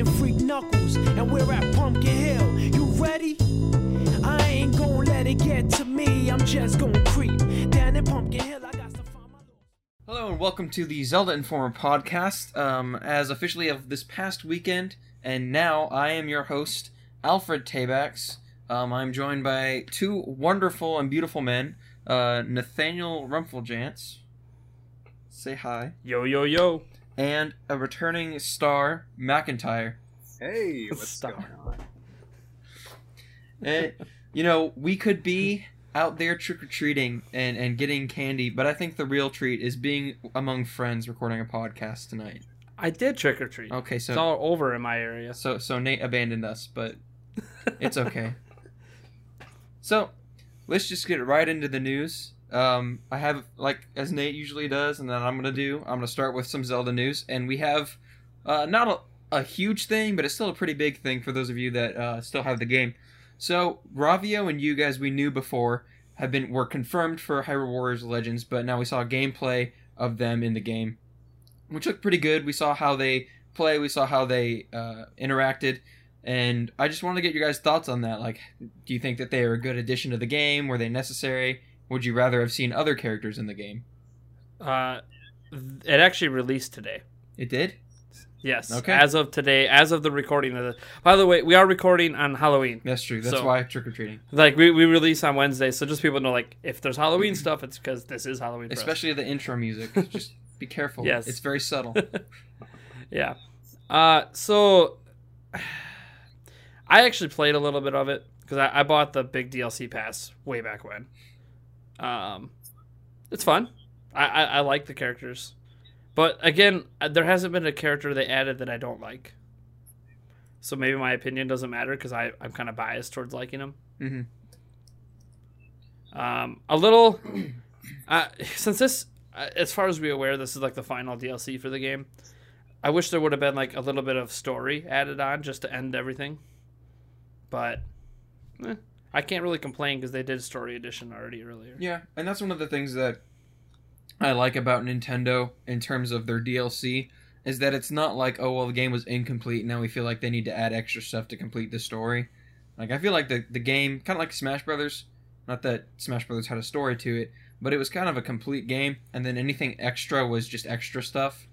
and Freak Knuckles, and we're at Pumpkin Hill. You ready? I ain't gonna let it get to me. I'm just gonna creep down in Pumpkin Hill. I got to find my. Hello and welcome to the Zelda Informer podcast. Um, as officially of this past weekend, and now I am your host, Alfred Tabax. Um, I'm joined by two wonderful and beautiful men, uh, Nathaniel Rumpfeljantz. Say hi. Yo yo yo. And a returning star, McIntyre. Hey, what's Stop. going on? And, eh, you know, we could be out there trick or treating and, and getting candy, but I think the real treat is being among friends recording a podcast tonight. I did trick or treat. Okay, so it's all over in my area. So so Nate abandoned us, but it's okay. so let's just get right into the news. Um, I have like as Nate usually does, and then I'm gonna do. I'm gonna start with some Zelda news, and we have uh, not a, a huge thing, but it's still a pretty big thing for those of you that uh, still have the game. So Ravio and Yuga we knew before have been were confirmed for Hyrule Warriors Legends, but now we saw gameplay of them in the game, which looked pretty good. We saw how they play, we saw how they uh, interacted, and I just wanted to get your guys' thoughts on that. Like, do you think that they are a good addition to the game? Were they necessary? Would you rather have seen other characters in the game? Uh, it actually released today. It did. Yes. Okay. As of today, as of the recording of the. By the way, we are recording on Halloween. That's true. That's So- why trick or treating, Like we, we release on Wednesday, so just people know like if there's Halloween stuff, it's because this is Halloween. Especially the intro music. just be careful. Yes. it's very subtle. Yeah. Uh, so I actually played a little bit of it because I, I bought the big DLC pass way back when. Um, it's fun. I, I, I like the characters, but again, uh, there hasn't been a character they added that I don't like. So maybe my opinion doesn't matter because I I'm kind of biased towards liking them. hmm Um, a little, uh, since this, uh, as far as we're aware, this is like the final DLC for the game. I wish there would have been like a little bit of story added on just to end everything. But eh, I can't really complain because they did story edition already earlier. Yeah, and that's one of the things that I like about Nintendo in terms of their DLC is that it's not like oh well the game was incomplete and now we feel like they need to add extra stuff to complete the story. Like I feel like the the game kind of like Smash Brothers, not that Smash Brothers had a story to it, but it was kind of a complete game and then anything extra was just extra stuff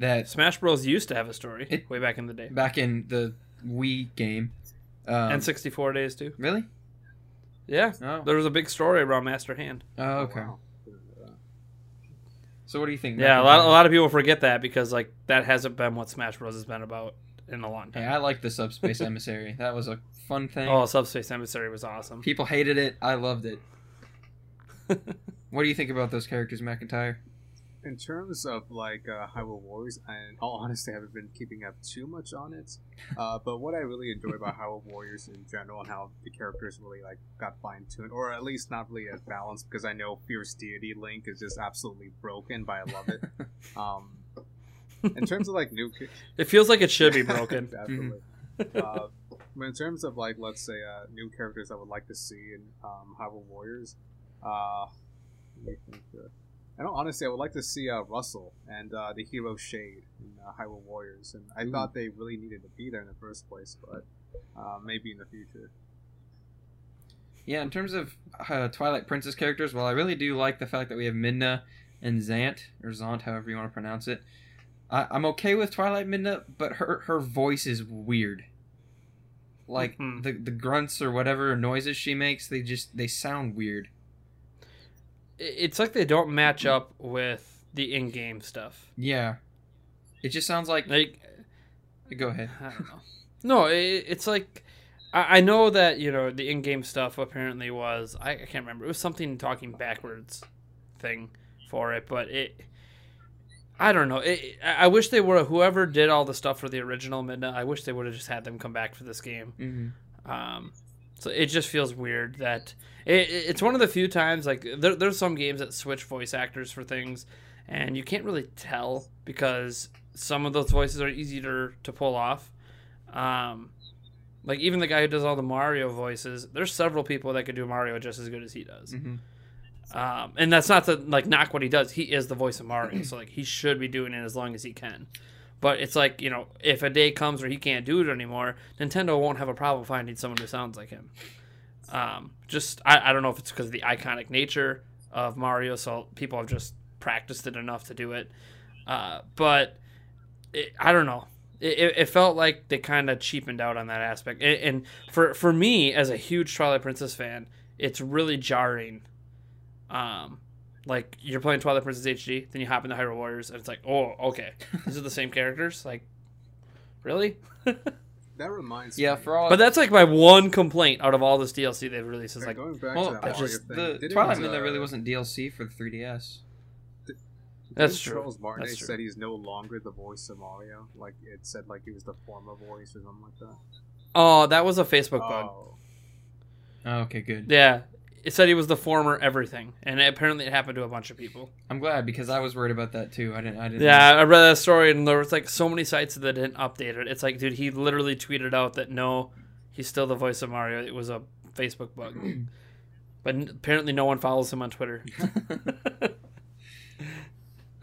that Smash Bros. used to have a story It- way back in the day. back in the Wii game. Um, and 64 days too. really? Yeah. Oh. There was a big story around Master Hand. Oh, okay. Wow. So what do you think? Yeah, a lot, a lot of people forget that because like that hasn't been what Smash Bros. has been about in a long Hey, time. I like the Subspace Emissary. That was a fun thing. Oh, Subspace Emissary was awesome. People hated it. I loved it. What do you think about those characters, McIntyre? In terms of like uh, Hyrule Warriors, and all honesty, I haven't been keeping up too much on it. Uh, but what I really enjoy about Hyrule Warriors in general, and how the characters really like got fine tuned, or at least not really as balanced, because I know Fierce Deity Link is just absolutely broken, but I love it. Um, in terms of like new, ca- It feels like it should be broken. Definitely. uh, but in terms of like, let's say, uh, new characters I would like to see in um, Hyrule Warriors, uh, let me think, uh, I know honestly, I would like to see uh, Russell and uh, the hero Shade in uh, Hyrule Warriors, and I Ooh. thought they really needed to be there in the first place, but uh, maybe in the future. Yeah, in terms of uh, Twilight Princess characters, well, I really do like the fact that we have Midna and Zant, or Zant, however you want to pronounce it. I- I'm okay with Twilight Midna, but her her voice is weird. Like Mhm. the the grunts or whatever noises she makes, they just they sound weird. It- It's like they don't match up with the in-game stuff. Yeah, it just sounds like. Like Go ahead. I don't know. No, it, it's like I, I know that you know the in-game stuff apparently was I, I can't remember. It was something talking backwards thing for it, but it. I don't know. It, I wish they were whoever did all the stuff for the original Midna. I wish they would have just had them come back for this game. hmm Um, so it just feels weird that it, it- it's one of the few times like there, there's some games that switch voice actors for things, and you can't really tell because some of those voices are easier to pull off. Um, like even the guy who does all the Mario voices, there's several people that could do Mario just as good as he does. hmm Um, and that's not to like knock what he does. He is the voice of Mario, so like he should be doing it as long as he can. But it's like you know, if a day comes where he can't do it anymore, Nintendo won't have a problem finding someone who sounds like him. Um, just I, I don't know if it's because of the iconic nature of Mario, so people have just practiced it enough to do it. Uh, but it, I don't know. It, it, felt like they kind of cheapened out on that aspect. And, and for for me, as a huge Twilight Princess fan, it's really jarring. Um, like you're playing Twilight Princess HD, then you hop into Hyrule Warriors, and it's like, oh, okay, these are the same characters. Like, really? That reminds Yeah, me. Yeah, for all But that's like my one complaint out of all this DLC they've released. Is Like, like, going back well, to that I Mario just the didn't, Twilight uh, Midna really wasn't DLC for the 3DS. That's didn't true. Charles Martinet That's true. said he's no longer the voice of Mario. Like it said, like he was the former voice or something like that. oh, that was a Facebook bug. Oh, Oh, okay, good. Yeah, it said he was the former everything, and apparently it happened to a bunch of people. I'm glad because I was worried about that too. I didn't. I didn't. Yeah, I read that story, and there was like so many sites that didn't update it. It's like, dude, he literally tweeted out that no, he's still the voice of Mario. It was a Facebook bug, but n- apparently no one follows him on Twitter.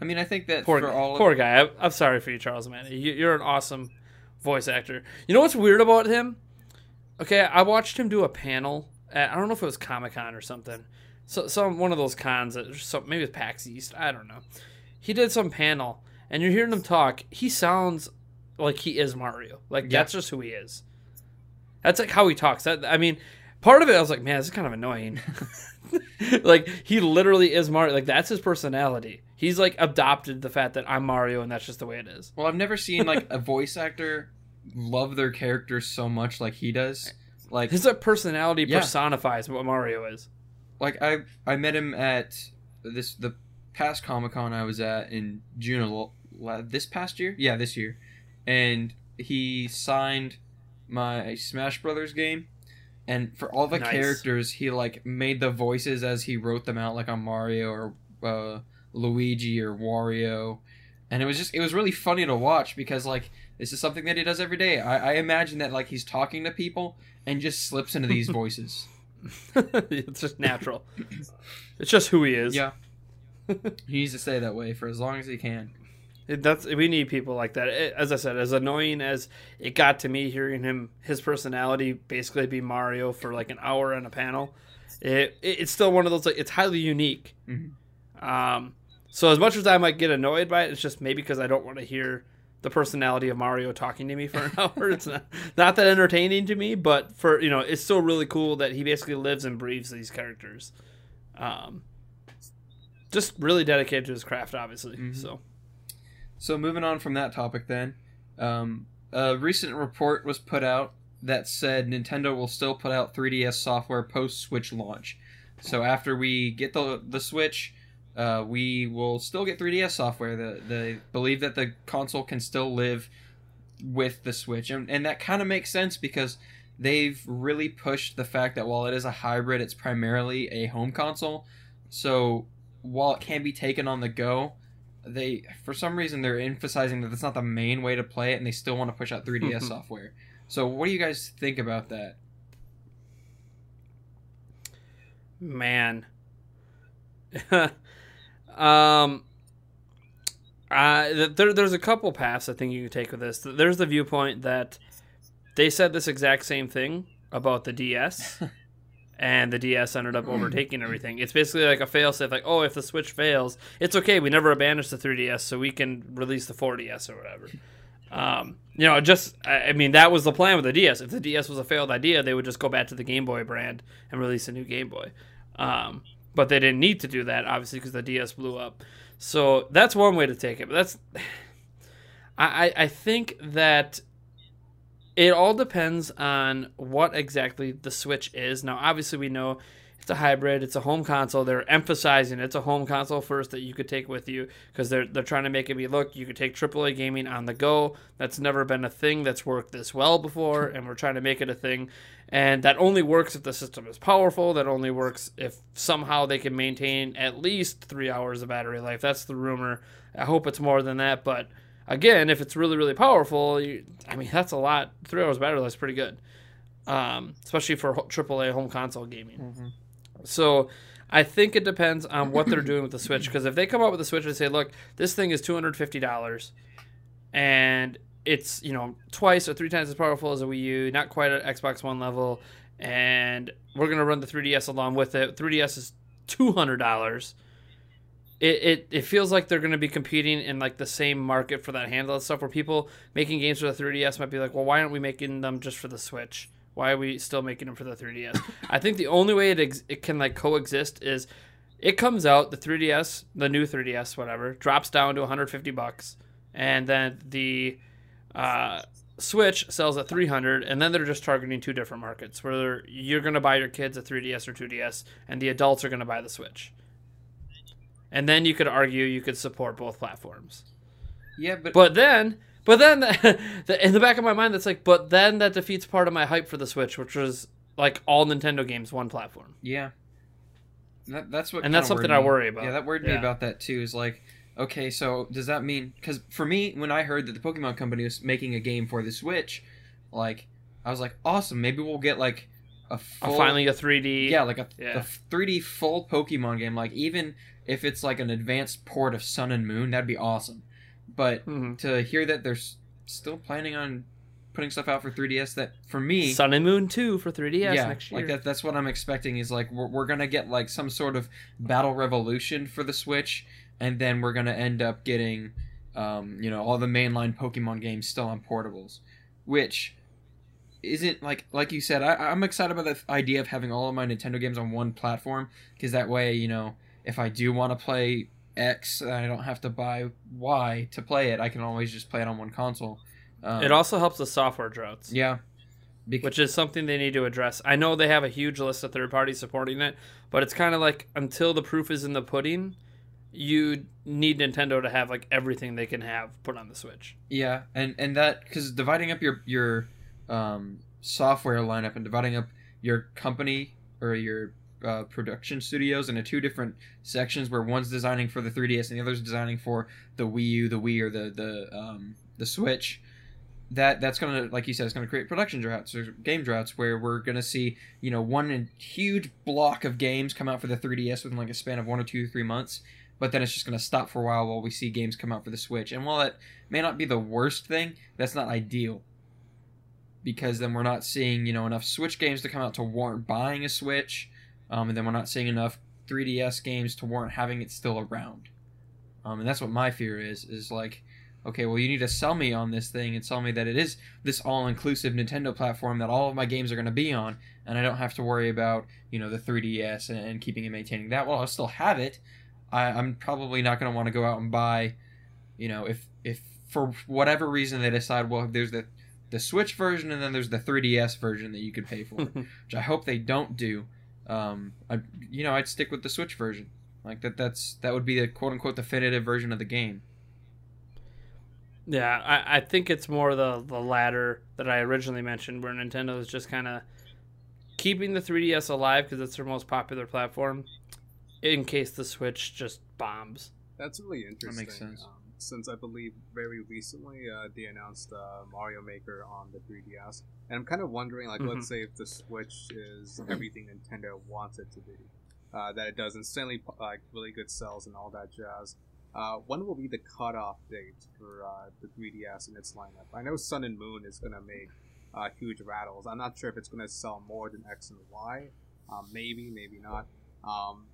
I mean, I think that poor for guy. all poor of, guy. I, I'm sorry for you, Charles. Man, you, you're an awesome voice actor. You know what's weird about him? Okay, I watched him do a panel. At, I don't know if it was Comic Con or something. So some one of those cons. That, so maybe it's PAX East. I don't know. He did some panel, and you're hearing him talk. He sounds like he is Mario. Like Yeah. that's just who he is. That's like how he talks. That I mean, part of it I was like, man, this is kind of annoying. like he literally is Mario. Like that's his personality. He's like adopted the fact that I'm Mario, and that's just the way it is. well, I've never seen like a voice actor love their character so much like he does. Like, His personality Yeah. personifies what Mario is. like I I met him at this the past Comic Con I was at in June of la- this past year. Yeah, this year, and he signed my Smash Brothers game. And for all the Nice. characters, he like made the voices as he wrote them out, like on Mario or uh, Luigi or Wario, and it was just it was really funny to watch because like this is something that he does every day. I, I imagine that like he's talking to people and just slips into these voices. it's just natural. it's just who he is. Yeah. he needs to stay that way for as long as he can. It- that's we need people like that. It- as I said, as annoying as it got to me hearing him, his personality basically be Mario for like an hour on a panel. It, it it's still one of those like it's highly unique. Mhm. Um, so as much as I might get annoyed by it, it's just maybe because I don't want to hear the personality of Mario talking to me for an hour. It's not not that entertaining to me, but for you know, it's still really cool that he basically lives and breathes these characters. Um, just really dedicated to his craft, obviously. Mhm. So. So moving on from that topic, then, um, a recent report was put out that said Nintendo will still put out 3DS software post Switch launch. So after we get the the Switch, uh, we will still get 3DS software. The, they believe that the console can still live with the Switch, and, and that kind of makes sense because they've really pushed the fact that while it is a hybrid, it's primarily a home console. So while it can be taken on the go, they for some reason they're emphasizing that that's not the main way to play it, and they still want to push out 3DS software. So what do you guys think about that? Man. um uh, there, there's a couple paths I think you can take with this. There's the viewpoint that they said this exact same thing about the DS, and the DS ended up overtaking everything. It's basically like a failsafe, like, oh, if the Switch fails, it's okay. We never abandoned the 3DS, so we can release the 4DS or whatever. Um, you know, just I I mean, that was the plan with the DS. If the DS was a failed idea, they would just go back to the Game Boy brand and release a new Game Boy. Um, but they didn't need to do that, obviously, because the DS blew up. So that's one way to take it. But that's, I, I- think that it all depends on what exactly the Switch is. Now, obviously, we know it's a hybrid. It's a home console. They're emphasizing it's a home console first that you could take with you because they're they're trying to make it be look. You could take AAA gaming on the go. That's never been a thing that's worked this well before, and we're trying to make it a thing. And that only works if the system is powerful. That only works if somehow they can maintain at least three hours of battery life. That's the rumor. I hope it's more than that, but again, if it's really really powerful, you, I mean that's a lot. Three hours battery life is pretty good, um, especially for AAA home console gaming. So I think it depends on what they're doing with the Switch. Because if they come out with a Switch and say, "Look, this thing is two hundred fifty dollars," and it's you know twice or three times as powerful as a Wii U, not quite at Xbox One level, and we're gonna run the 3DS along with it. 3DS is two hundred dollars. It, it it feels like they're gonna be competing in like the same market for that handheld stuff, where people making games for the 3DS might be like, well, why aren't we making them just for the Switch? Why are we still making them for the 3DS? I think the only way it ex- it can like coexist is it comes out the 3DS, the new 3DS, whatever, drops down to 150 bucks, and then the uh, Switch sells at 300, and then they're just targeting two different markets where you're going to buy your kids a 3DS or 2DS, and the adults are going to buy the Switch. And then you could argue you could support both platforms. Yeah, but, But then, but then, the, in the back of my mind, that's like, but then that defeats part of my hype for the Switch, which was like all Nintendo games, one platform. yeah, that, that's what. And that's something I worry about. Yeah, that worried me about that too. Is like, okay, so does that mean? Because for me, when I heard that the Pokemon Company was making a game for the Switch, like, I was like, awesome. Maybe we'll get like a full, finally, a 3D. yeah, like a, Yeah. a 3D full Pokemon game. Like even if it's like an advanced port of Sun and Moon, that'd be awesome. But Mhm. to hear that they're s- still planning on putting stuff out for 3DS, that for me, Sun and Moon 2 for 3DS yeah, next year. like that, that's what I'm expecting. Is like we're, we're gonna get like some sort of battle revolution for the Switch, and then we're gonna end up getting, um, you know, all the mainline Pokemon games still on portables, which isn't like like you said. I, I'm excited about the idea of having all of my Nintendo games on one platform because that way, you know, if I do want to play X, I don't have to buy Y to play it. I can always just play it on one console. Um, it also helps the software droughts, yeah, which is something they need to address. I know they have a huge list of third parties supporting it, but it's kind of like until the proof is in the pudding, you need Nintendo to have like everything they can have put on the Switch. Yeah, and and that because dividing up your your um, software lineup and dividing up your company or your uh, production studios into two different sections, where one's designing for the 3DS and the other's designing for the Wii U, the Wii, or the the um, the Switch. That that's gonna, like you said, it's gonna create production droughts or game droughts where we're gonna see you know one huge block of games come out for the 3DS within like a span of one or two or three months, but then it's just gonna stop for a while while we see games come out for the Switch. And while that may not be the worst thing, that's not ideal. Because then we're not seeing, you know, enough Switch games to come out to warrant buying a Switch, um, and then we're not seeing enough 3DS games to warrant having it still around. Um, and that's what my fear is, is like, okay, well, you need to sell me on this thing and tell me that it is this all-inclusive Nintendo platform that all of my games are going to be on, and I don't have to worry about, you know, the 3DS and, and keeping and maintaining that. Well, I'll still have it. I, I'm probably not going to want to go out and buy, you know, if if for whatever reason they decide, well, there's the the Switch version and then there's the 3DS version that you could pay for, which I hope they don't do. Um, I, you know, I'd stick with the Switch version. Like that. That's that would be the quote unquote definitive version of the game. Yeah, I, I think it's more the the latter that I originally mentioned, where Nintendo is just kind of keeping the 3DS alive because it's their most popular platform, in case the Switch just bombs. That's really interesting. That makes sense. Um, since I believe very recently uh, they announced uh, Mario Maker on the 3DS, and I'm kind of wondering, like, Mhm. let's say if the Switch is everything Nintendo wants it to be, uh, that it does insanely like really good sales and all that jazz. Uh, when will be the cutoff date for uh, the 3DS and its lineup? I know Sun and Moon is gonna make uh, huge rattles. I'm not sure if it's gonna sell more than X and Y. Um, maybe, maybe not. Um,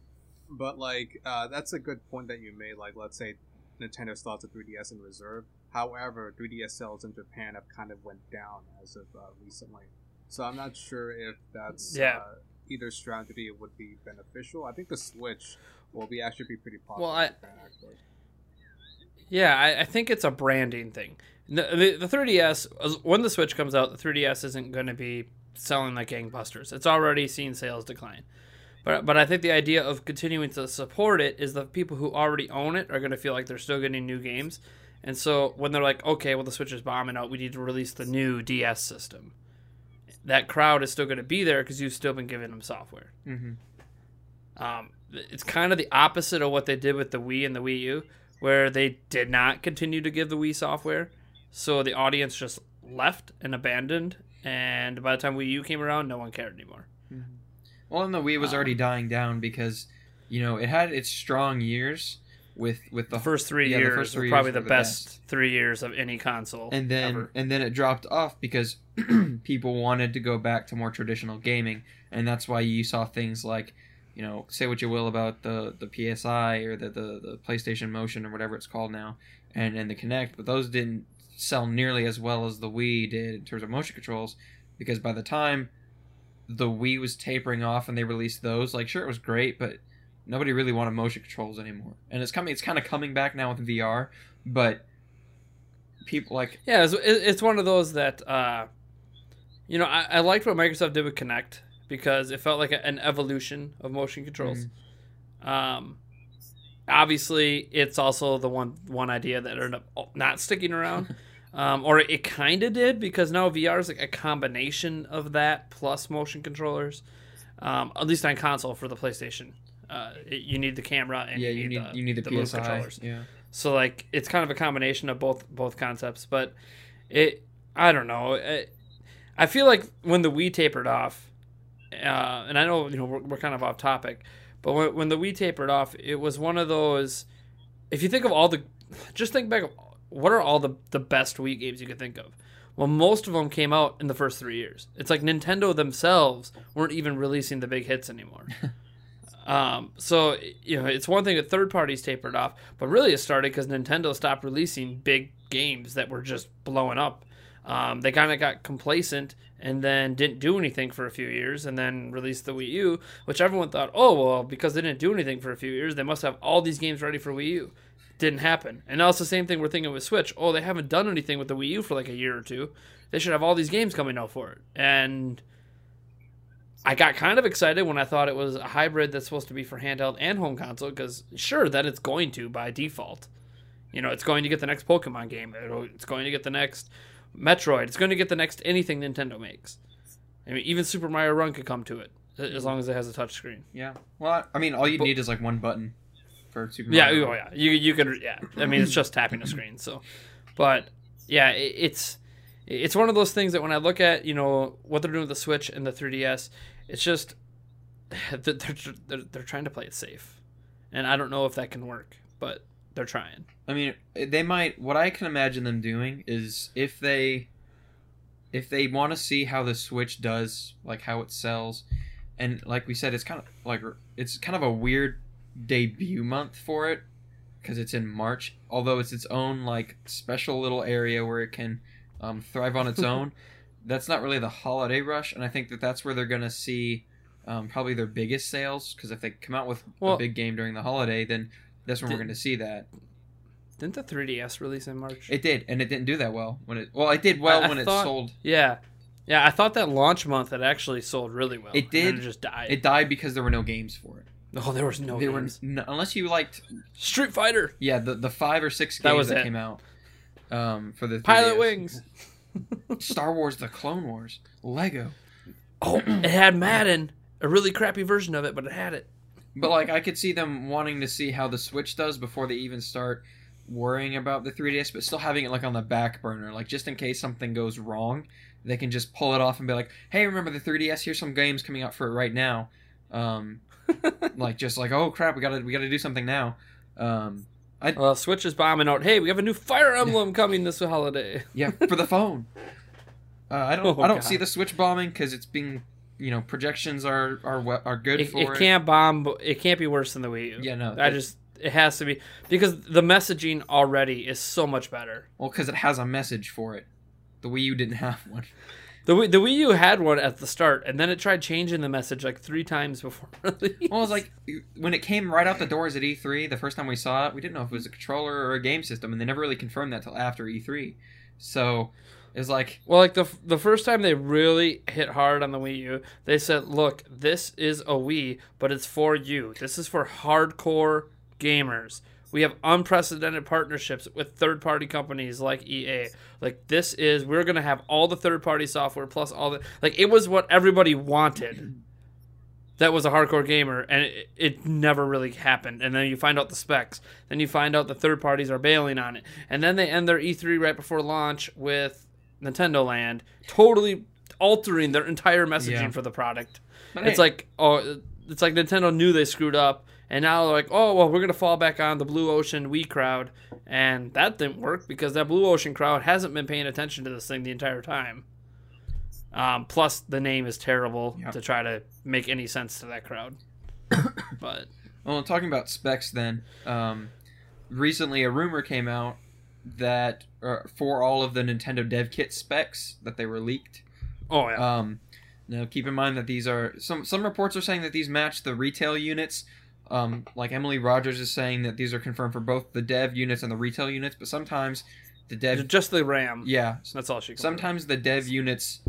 but like uh, that's a good point that you made. Like, let's say Nintendo has a 3DS in reserve. However, 3DS sales in Japan have kind of went down as of uh, recently. So I'm not sure if that's Yeah. uh, either strategy would be beneficial. I think the Switch will be actually be pretty popular. Well, I- in Japan, actually. Yeah, I, I think it's a branding thing. The, the, the 3DS, when the Switch comes out, the 3DS isn't going to be selling like gangbusters. It's already seen sales decline. But, but I think the idea of continuing to support it is the people who already own it are going to feel like they're still getting new games. And so when they're like, okay, well, the Switch is bombing out, we need to release the new DS system. That crowd is still going to be there because you've still been giving them software. Mm-hmm. Um, it's kind of the opposite of what they did with the Wii and the Wii U, where they did not continue to give the Wii software. So the audience just left and abandoned. And by the time Wii U came around, no one cared anymore. Well, and the Wii was Um, already dying down because, you know, it had its strong years, with with the The first three yeah, the years first three were probably years the, were best, three years of any console. and then ever. and then it dropped off because people wanted to go back to more traditional gaming and that's why you saw things like you know say what you will about the the psi or the the, the playstation motion or whatever it's called now and and the Kinect, but those didn't sell nearly as well as the wii did in terms of motion controls because by the time the wii was tapering off and they released those like sure it was great but nobody really wanted motion controls anymore. And it's coming it's kind of coming back now with vr but people like Yeah, it's, it's one of those that uh, you know I, I liked what Microsoft did with Kinect because it felt like a, an evolution of motion controls. Um, obviously, it's also the one one idea that ended up not sticking around, um, or it kind of did because now VR is like a combination of that plus motion controllers. Um, at least on console for the PlayStation, uh, it, you need the camera and yeah, you need the, you need the, the PSI. controllers. Yeah, So like it's kind of a combination of both both concepts, but it I don't know. It, I feel like when the Wii tapered off, uh, and I know you know we're, we're kind of off topic, but when, when the Wii tapered off, it was one of those. If you think of all the, just think back. What are all the the best Wii games you could think of? Well, most of them came out in the first three years. It's like Nintendo themselves weren't even releasing the big hits anymore. Um, so you know, it's one thing that third parties tapered off, but really it started because Nintendo stopped releasing big games that were just blowing up. Um, they kind of got complacent and then didn't do anything for a few years, and then released the Wii U, which everyone thought, oh well, because they didn't do anything for a few years, they must have all these games ready for Wii U. Didn't happen, and now it's the same thing we're thinking with Switch. Oh, they haven't done anything with the Wii U for like a year or two. They should have all these games coming out for it, and I got kind of excited when I thought it was a hybrid that's supposed to be for handheld and home console because sure that it's going to by default. You know, it's going to get the next Pokemon game. It'll, it's going to get the next Metroid. It's going to get the next anything Nintendo makes. I mean, even Super Mario Run could come to it as long as it has a touchscreen. yeah. Well, I mean, all you But- need is like one button for Super Yeah, oh, yeah. You you could yeah. I mean, it's just tapping a screen. So, but yeah, it, it's it's one of those things that when I look at you know what they're doing with the Switch and the 3DS, it's just they're they're, they're, they're trying to play it safe, and I don't know if that can work, but they're trying. I mean, eh, they might. What I can imagine them doing is if they, if they want to see how the Switch does, like how it sells, and like we said, it's kind of like it's kind of a weird debut month for it because it's in March. Although it's its own like special little area where it can um, thrive on its own. That's not really the holiday rush, and I think that that's where they're gonna see um, probably their biggest sales. Because if they come out with Well- a big game during the holiday, then that's when we're going to see that. Didn't the 3DS release in March? It did, and it didn't do that well when it. Well, it did well I- I when it sold. yeah, yeah. I thought that launch month it actually sold really well. It and then did. it just died. It died because there were no games for it. Oh, there was no there games. were no, unless you liked, Street Fighter, yeah, the the five or six games That that, was it. came out um, for the Pilot 3DS. Wings. Star Wars: The Clone Wars, Lego. Oh, it had Madden, a really crappy version of it, but it had it. But like, I could see them wanting to see how the Switch does before they even start worrying about the 3DS, but still having it like on the back burner, like just in case something goes wrong, they can just pull it off and be like, "Hey, remember the 3DS? Here's some games coming out for it right now." Um, like just like, "Oh crap, we gotta we gotta do something now." Um, I well, Switch is bombing out. Hey, we have a new Fire Emblem coming this holiday. yeah, for the phone. Uh, I don't Oh, I don't God. see the Switch bombing because it's being you know projections are are are good It, for it it. can't bomb. It can't be worse than the Wii U. Yeah, no, I just it has to be because the messaging already is so much better. Well, because it has a message for it. The Wii U didn't have one. The Wii, the Wii U had one at the start, and then it tried changing the message like three times before release. Well, it was like when it came right out the doors at E3, the first time we saw it, we didn't know if it was a controller or a game system, and they never really confirmed that till after E3. So it was like, Well, like the the first time they really hit hard on the Wii U, they said, "Look, this is a Wii, but it's for you. This is for hardcore gamers. We have unprecedented partnerships with third-party companies like EA. Like this is we're going to have all the third-party software plus all the like it was what everybody wanted." That was a hardcore gamer, and it, it never really happened. And then you find out the specs. Then you find out the third parties are bailing on it. And then they end their E3 right before launch with Nintendo Land, totally altering their entire messaging Yeah. for the product. but It's hey, like oh, it's like Nintendo knew they screwed up, And now they're like, oh well, we're gonna fall back on the Blue Ocean Wii crowd, and that didn't work because that Blue Ocean crowd hasn't been paying attention to this thing the entire time. Um, plus, the name is terrible Yep. to try to make any sense to that crowd. but Well, talking about specs, then um, recently a rumor came out that uh, for all of the Nintendo Dev Kit specs that they were leaked. oh yeah, Um, now, keep in mind that these are some some reports are saying that these match the retail units. Um, like Emily Rogers is saying that these are confirmed for both the dev units and the retail units, but sometimes the dev, just the RAM. yeah, that's all she. Can sometimes the dev units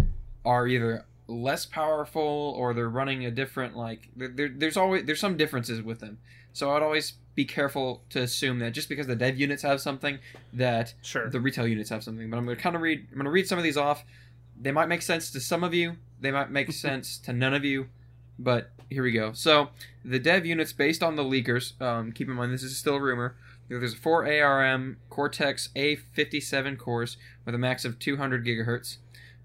are either less powerful or they're running a different like there, there- there's always there's some differences with them so i'd always be careful to assume that just because the dev units have something that sure. the retail units have something but i'm to kind of read i'm going to read some of these off they might make sense to some of you they might make sense to none of you but here we go. So the dev units based on the leakers um, keep in mind this is still a rumor there's a four arm cortex a57 cores with a max of 200 gigahertz.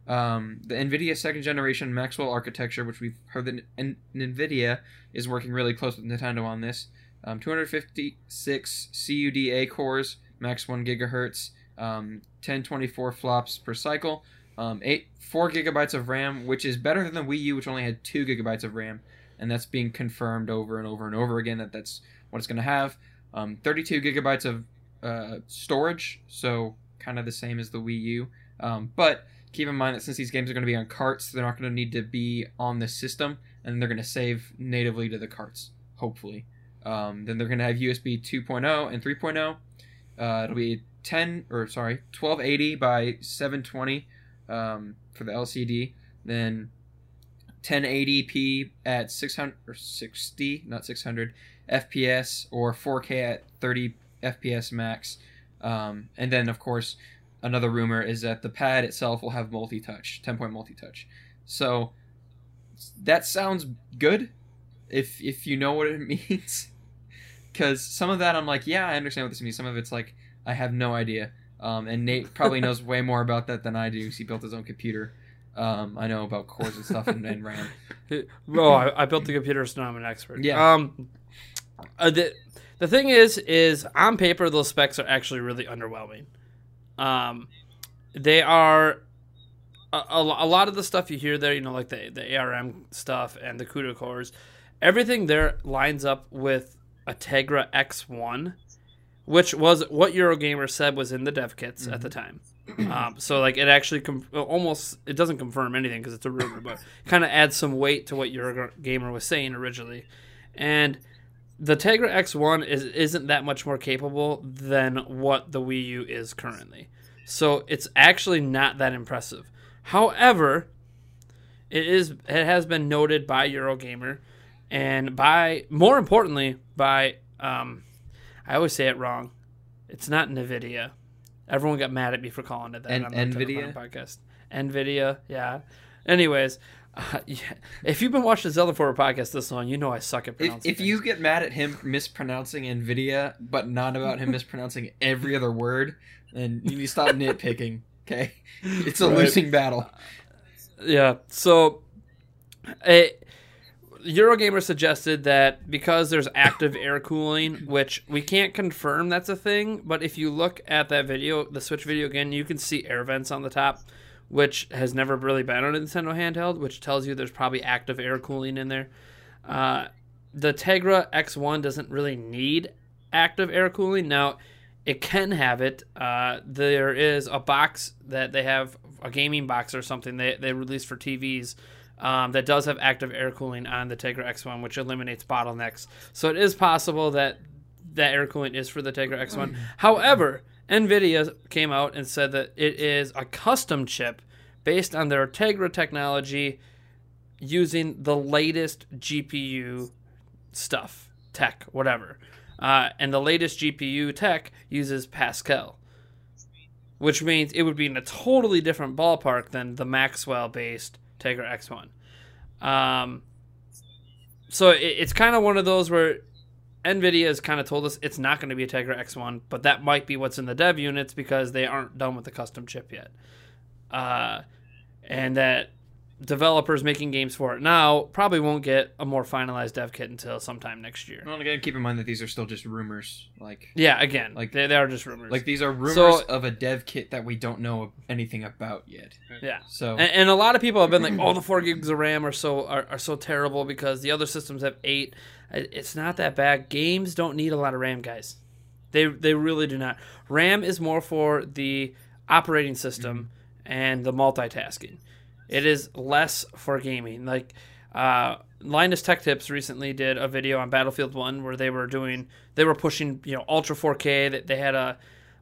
Um, the NVIDIA second generation Maxwell architecture, which we've heard that N- NVIDIA is working really close with Nintendo on this. Um, 256 CUDA cores, max 1 gigahertz, um, 1024 flops per cycle, um, eight, 4 gigabytes of RAM, which is better than the Wii U, which only had 2 gigabytes of RAM. And that's being confirmed over and over and over again that that's what it's going to have. Um, 32 gigabytes of uh, storage, so kind of the same as the Wii U. Um, but keep in mind that since these games are going to be on carts, they're not going to need to be on the system, and they're going to save natively to the carts, hopefully. Um, then they're going to have USB 2.0 and 3.0. Uh, it'll be 10 or sorry, 1280 by 720 um, for the LCD. Then 1080p at 600 or 60, not 600 FPS, or 4K at 30 FPS max. Um, and then, of course, another rumor is that the pad itself will have multi-touch 10 point multi-touch so that sounds good if if you know what it means because some of that i'm like yeah i understand what this means some of it's like i have no idea um, and nate probably knows way more about that than i do. he built his own computer um, i know about cores and stuff and, and ram Oh, I, I built the computer, so now I'm an expert. Yeah. Um, uh, the the thing is, is on paper those specs are actually really underwhelming. Um, they are a, a, a lot of the stuff you hear there, you know, like the the ARM stuff and the CUDA cores, everything there lines up with a Tegra X1, which was what Eurogamer said was in the dev kits at the time. Um, so like it actually com- almost it doesn't confirm anything because it's a rumor, but kind of adds some weight to what Eurogamer was saying originally, and the Tegra X1 is isn't that much more capable than what the Wii U is currently. So it's actually not that impressive. However, it is it has been noted by Eurogamer and by more importantly by um, I always say it wrong. It's not Nvidia. Everyone got mad at me for calling it that. N- on the Nintendo NVIDIA? Podcast. Nvidia, yeah. Anyways, uh, yeah. if you've been watching the Zelda Informer podcast this long, you know I suck at if, pronouncing. if you get mad at him mispronouncing nvidia but not about him mispronouncing every other word then you need to stop nitpicking okay it's a Right. losing battle Yeah. So, a Eurogamer suggested that because there's active air cooling, which we can't confirm that's a thing, but if you look at that video, the Switch video again, you can see air vents on the top, which has never really been on a Nintendo handheld, which tells you there's probably active air cooling in there. Uh, the Tegra X1 doesn't really need active air cooling. Now, it can have it. Uh, there is a box that they have, a gaming box or something they, they released for TVs um, that does have active air cooling on the Tegra X1, which eliminates bottlenecks. So it is possible that that air cooling is for the Tegra X1. However, NVIDIA came out and said that it is a custom chip based on their Tegra technology using the latest GPU stuff, tech, whatever. Uh, and the latest GPU tech uses Pascal, which means it would be in a totally different ballpark than the Maxwell based Tegra X1. Um, so it, it's kind of one of those where NVIDIA has kind of told us it's not going to be a Tegra X1, but that might be what's in the dev units because they aren't done with the custom chip yet. Uh, and that developers making games for it now probably won't get a more finalized dev kit until sometime next year. Well, again, keep in mind that these are still just rumors. Like, Yeah, again, like Like- they, they are just rumors. like these are rumors So- of a dev kit that we don't know anything about yet. yeah. So And, and a lot of people have been like, "Oh, the four gigs of RAM are so are, are so terrible because the other systems have eight. It's not that bad. Games don't need a lot of RAM, guys. They they really do not. RAM is more for the operating system mm-hmm. and the multitasking. It is less for gaming. Like uh, Linus Tech Tips recently did a video on Battlefield One where they were doing they were pushing you know ultra 4K. That they had a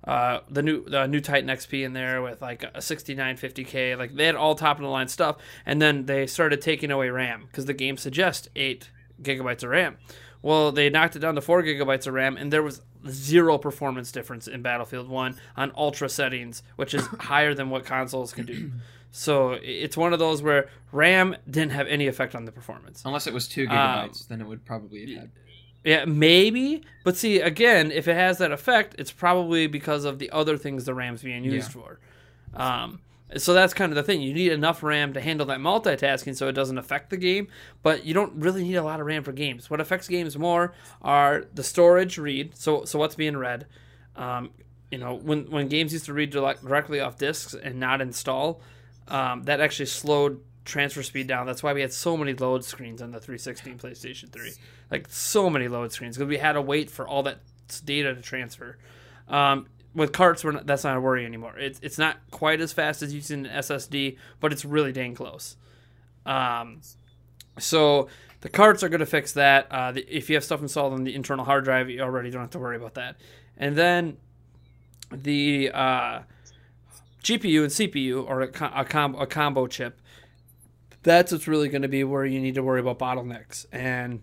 uh, the new the new Titan XP in there with like a 6950K. Like they had all top of the line stuff, and then they started taking away RAM because the game suggests eight gigabytes of RAM. Well, they knocked it down to four gigabytes of RAM, and there was zero performance difference in Battlefield One on ultra settings, which is higher than what consoles can do. So it's one of those where RAM didn't have any effect on the performance. unless it was two Um, gigabytes, then it would probably have had. Yeah, maybe. But see, again, if it has that effect, it's probably because of the other things the RAM's being used for. Um, so that's kind of the thing. You need enough RAM to handle that multitasking so it doesn't affect the game, but you don't really need a lot of RAM for games. What affects games more are the storage read, so so what's being read. Um, you know, when when games used to read direct, directly off disks and not install, um, that actually slowed transfer speed down. That's why we had so many load screens on the 360 and PlayStation 3. Like so many load screens because we had to wait for all that data to transfer. Um, with carts, we're not, that's not a worry anymore. It's it's not quite as fast as using an SSD, but it's really dang close. Um, so the carts are going to fix that. Uh, the, if you have stuff installed on the internal hard drive, you already don't have to worry about that. And then the uh, GPU and CPU, or a, a, com- a combo chip, that's what's really going to be where you need to worry about bottlenecks. And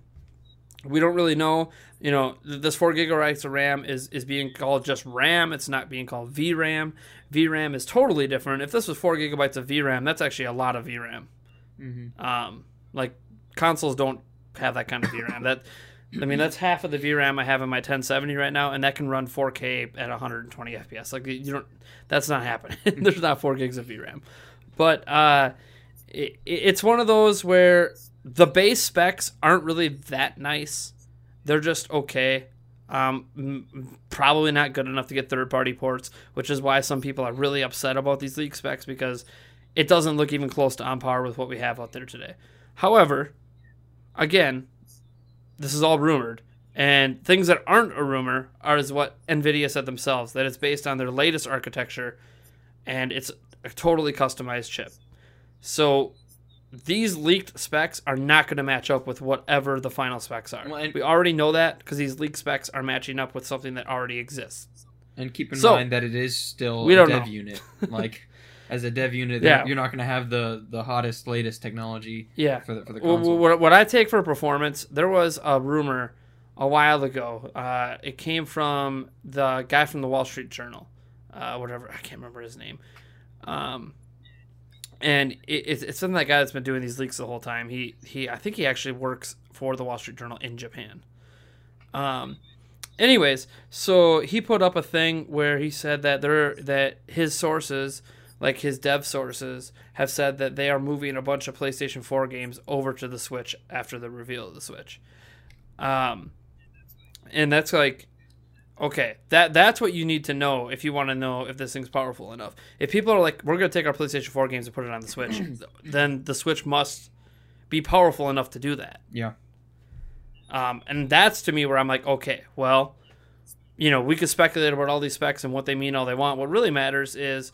we don't really know. You know, this four gigabytes of RAM is is being called just RAM. It's not being called VRAM. VRAM is totally different. If this was four gigabytes of VRAM, that's actually a lot of VRAM. Um, like consoles don't have that kind of VRAM. that I mean, that's half of the VRAM I have in my 1070 right now, and that can run 4K at 120 FPS. Like you don't, that's not happening. There's not four gigs of VRAM, but uh, it, it's one of those where the base specs aren't really that nice. They're just okay. Um, probably not good enough to get third party ports, which is why some people are really upset about these leak specs because it doesn't look even close to on par with what we have out there today. However, again, this is all rumored, and things that aren't a rumor are is what Nvidia said themselves that it's based on their latest architecture, and it's a totally customized chip. So these leaked specs are not going to match up with whatever the final specs are. Well, and- we already know that because these leaked specs are matching up with something that already exists. And keep in So- mind that it is still We a don't dev know. unit. Like as a dev unit, Yeah. you're not going to have the the hottest, latest technology Yeah. for the for the console. what, what I take for performance, there was a rumor a while ago. Uh, it came from the guy from the Wall Street Journal, uh, whatever I can't remember his name. Um, and it, it's, it's something that guy that's been doing these leaks the whole time. He he I think he actually works for the Wall Street Journal in Japan. Um, anyways, so he put up a thing where he said that there that his sources, like his dev sources, have said that they are moving a bunch of PlayStation 4 games over to the Switch after the reveal of the Switch. Um, and that's like okay that that's what you need to know if you want to know if this thing's powerful enough if people are like we're going to take our playstation 4 games and put it on the switch then the switch must be powerful enough to do that yeah. um, and that's to me where i'm like okay well you know we could speculate about all these specs and what they mean all they want what really matters is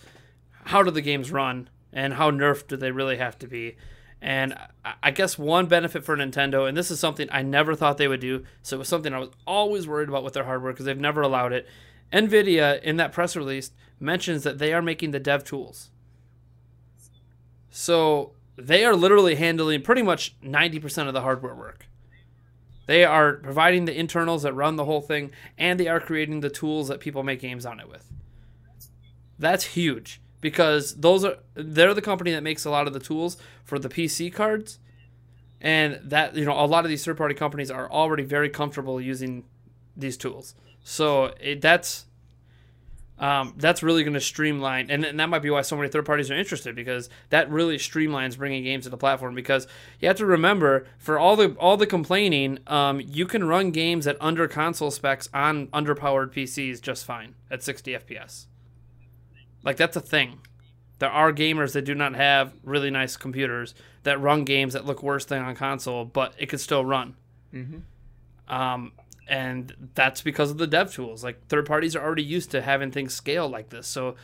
how do the games run and how nerfed do they really have to be and I- guess one benefit for Nintendo, and this is something I never thought they would do, so it was something I was always worried about with their hardware because they've never allowed it. Nvidia, in that press release, mentions that they are making the dev tools. So they are literally handling pretty much 90% of the hardware work. They are providing the internals that run the whole thing, and they are creating the tools that people make games on it with. That's huge because those are they're the company that makes a lot of the tools for the PC cards, and that you know a lot of these third party companies are already very comfortable using these tools. So it, that's Um, that's really going to streamline, and, and that might be why so many third parties are interested because that really streamlines bringing games to the platform. Because you have to remember, for all the all the complaining, um, you can run games at under console specs on underpowered PCs just fine at 60 FPS. Like that's a thing. There are gamers that do not have really nice computers that run games that look worse than on console, but it could still run. Mm-hmm. Um, and that's because of the dev tools. Like third parties are already used to having things scale like this. So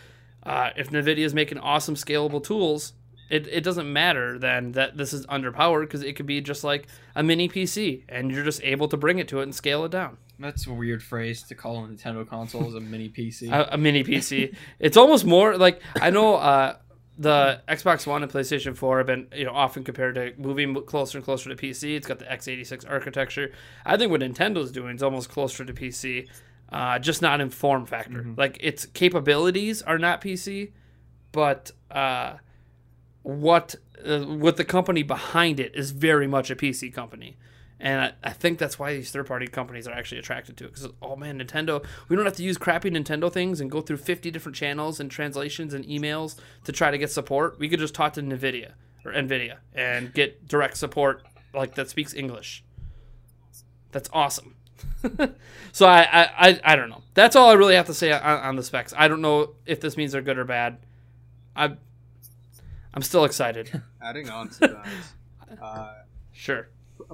uh, if NVIDIA is making awesome scalable tools, it, it doesn't matter then that this is underpowered because it could be just like a mini PC and you're just able to bring it to it and scale it down. That's a weird phrase to call a Nintendo console as a mini PC. A, a mini PC. it's almost more like I know uh, the Xbox One and PlayStation 4 have been you know often compared to moving closer and closer to PC. It's got the x86 architecture. I think what Nintendo's doing is almost closer to PC, uh, just not in form factor. Like its capabilities are not PC, but uh, what uh, what the company behind it is very much a PC company. And I, I think that's why these third party companies are actually attracted to it. Because, oh man, Nintendo, we don't have to use crappy Nintendo things and go through 50 different channels and translations and emails to try to get support. We could just talk to NVIDIA or NVIDIA and get direct support like that speaks English. That's awesome. so I, I, I, I don't know. That's all I really have to say on, on the specs. I don't know if this means they're good or bad. I, I'm still excited. Adding on to that, uh, sure.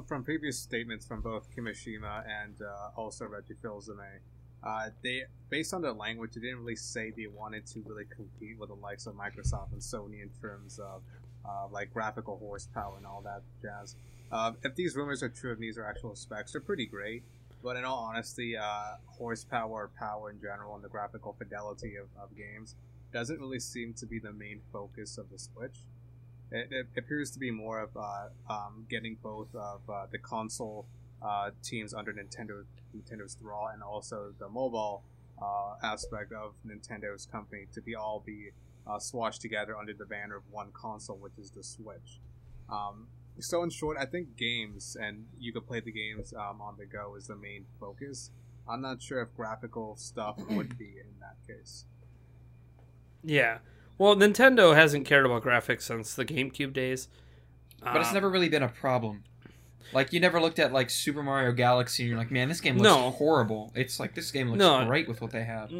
From previous statements from both Kimishima and uh, also Reggie Fils-Aimé, uh, they based on their language, they didn't really say they wanted to really compete with the likes of Microsoft and Sony in terms of uh, like graphical horsepower and all that jazz. Uh, if these rumors are true, if these are actual specs, they're pretty great. But in all honesty, uh, horsepower, power in general, and the graphical fidelity of, of games doesn't really seem to be the main focus of the Switch. It, it appears to be more of uh, um, getting both of uh, the console uh, teams under Nintendo Nintendo's thrall and also the mobile uh, aspect of Nintendo's company to be all be uh, swashed together under the banner of one console, which is the Switch. Um, so in short, I think games and you could play the games um, on the go is the main focus. I'm not sure if graphical stuff would be in that case. Yeah. Well, Nintendo hasn't cared about graphics since the GameCube days. but it's Um, never really been a problem. Like you never looked at like Super Mario Galaxy and you're like, man, this game looks No. horrible. It's like this game looks No. great with what they have.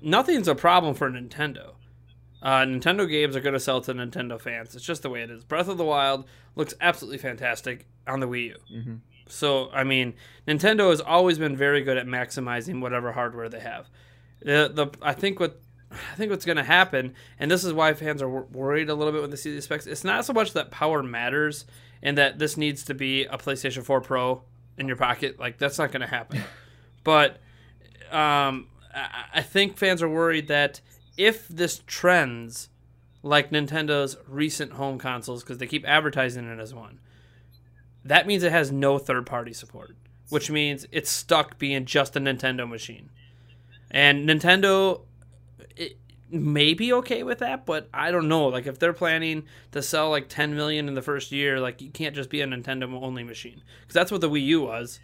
nothing's a problem for Nintendo. Uh, Nintendo games are going to sell to Nintendo fans. It's just the way it is. Breath of the Wild looks absolutely fantastic on the Wii U. hmm So, I mean, Nintendo has always been very good at maximizing whatever hardware they have. The, the I think what I think what's going to happen, and this is why fans are worried a little bit when they see these specs. It's not so much that power matters and that this needs to be a PlayStation 4 Pro in your pocket. Like that's not going to happen. but um, I, I think fans are worried that if this trends like Nintendo's recent home consoles, because they keep advertising it as one, that means it has no third party support, which means it's stuck being just a Nintendo machine. And Nintendo it may be okay with that, but I don't know. Like if they're planning to sell like 10 million in the first year, like you can't just be a Nintendo only machine because that's what the Wii U was.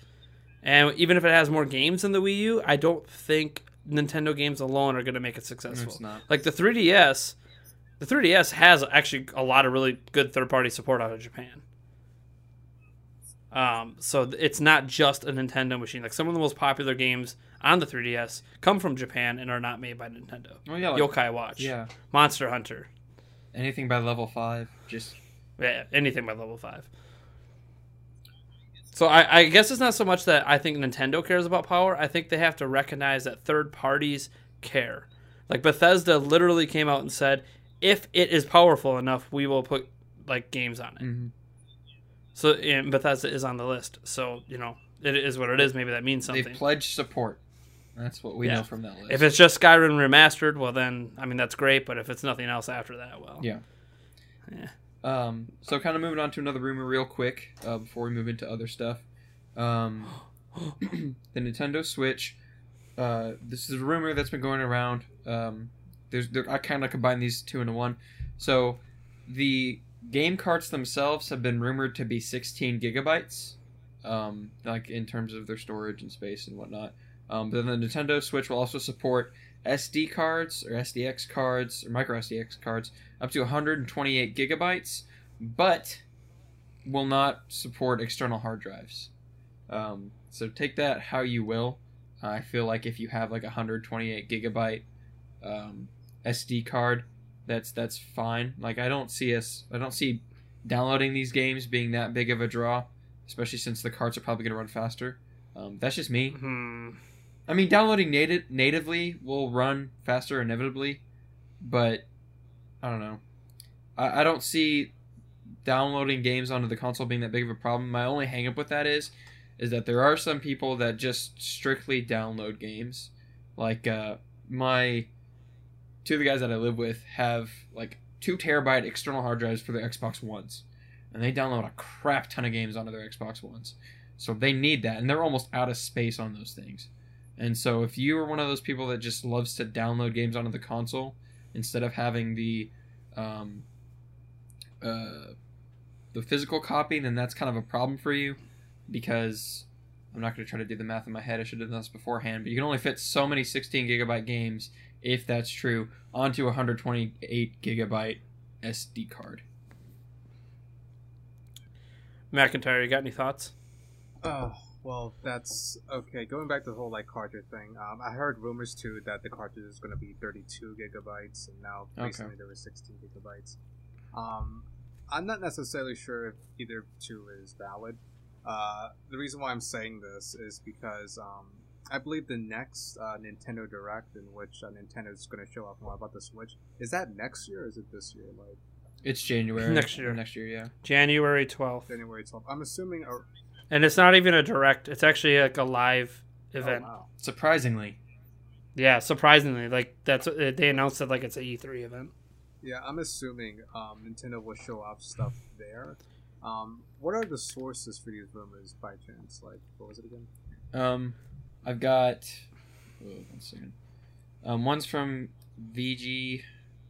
And even if it has more games than the Wii U, I don't think Nintendo games alone are going to make it successful. Like the 3DS, the 3DS has actually a lot of really good third party support out of Japan. Um, so th- it's not just a Nintendo machine. Like some of the most popular games on the 3DS come from Japan and are not made by Nintendo. Oh yeah, like, Yokai Watch, yeah. Monster Hunter, Anything by level five, just yeah, anything by level five. So I, I guess it's not so much that I think Nintendo cares about power. I think they have to recognize that third parties care. Like Bethesda literally came out and said, if it is powerful enough, we will put like games on it. mhm. So and Bethesda is on the list. So you know it is what it is. Maybe that means something. they've pledged support. That's what we Yeah. know from that list. If it's just Skyrim remastered, well then I mean that's great. But if it's nothing else after that, well Yeah. Yeah. Um, so kind of moving on to another rumor real quick uh, before we move into other stuff. Um, the Nintendo Switch. Uh, this is a rumor that's been going around. Um, there's there, I kind of combine these two into one. So the game carts themselves have been rumored to be 16 gigabytes, um, like in terms of their storage and space and whatnot. Um, but then the Nintendo Switch will also support SD cards or SDX cards or micro SDX cards up to 128 gigabytes, but will not support external hard drives. Um, so take that how you will. I feel like if you have like a 128 gigabyte um, SD card, that's that's fine. Like I don't see us, I don't see downloading these games being that big of a draw, especially since the carts are probably going to run faster. Um, that's just me. Hmm. I mean, downloading native natively will run faster inevitably, but I don't know. I, I don't see downloading games onto the console being that big of a problem. My only hangup with that is, is that there are some people that just strictly download games. Like uh, my two of the guys that I live with have like two terabyte external hard drives for their Xbox Ones, and they download a crap ton of games onto their Xbox Ones. So they need that, and they're almost out of space on those things. And so if you are one of those people that just loves to download games onto the console instead of having the um, uh, the physical copy, then that's kind of a problem for you because I'm not going to try to do the math in my head. I should have done this beforehand, but you can only fit so many 16 gigabyte games, if that's true, onto a 128 gigabyte SD card. McIntyre, you got any thoughts? Oh, well, that's okay. Going back to the whole like cartridge thing, um, I heard rumors too that the cartridge is going to be 32 gigabytes, and now Okay. recently there was 16 gigabytes. Um, I'm not necessarily sure if either two is valid. Uh, the reason why I'm saying this is because um, I believe the next uh, Nintendo Direct, in which uh, Nintendo is going to show off more about the Switch, is that next year or is it this year? Like It's January Next year. Next year, yeah. January 12th. January 12th. I'm assuming. A, And it's not even a direct, it's actually like a live event. Oh, wow. Surprisingly, Yeah, surprisingly. Like, that's uh, they announced it like it's a E3 event. Yeah, I'm assuming um, Nintendo will show off stuff there. Um, what are the sources for these rumors by chance? Like, what was it again? Um, I've got. Oh, one second. Um, one's from VG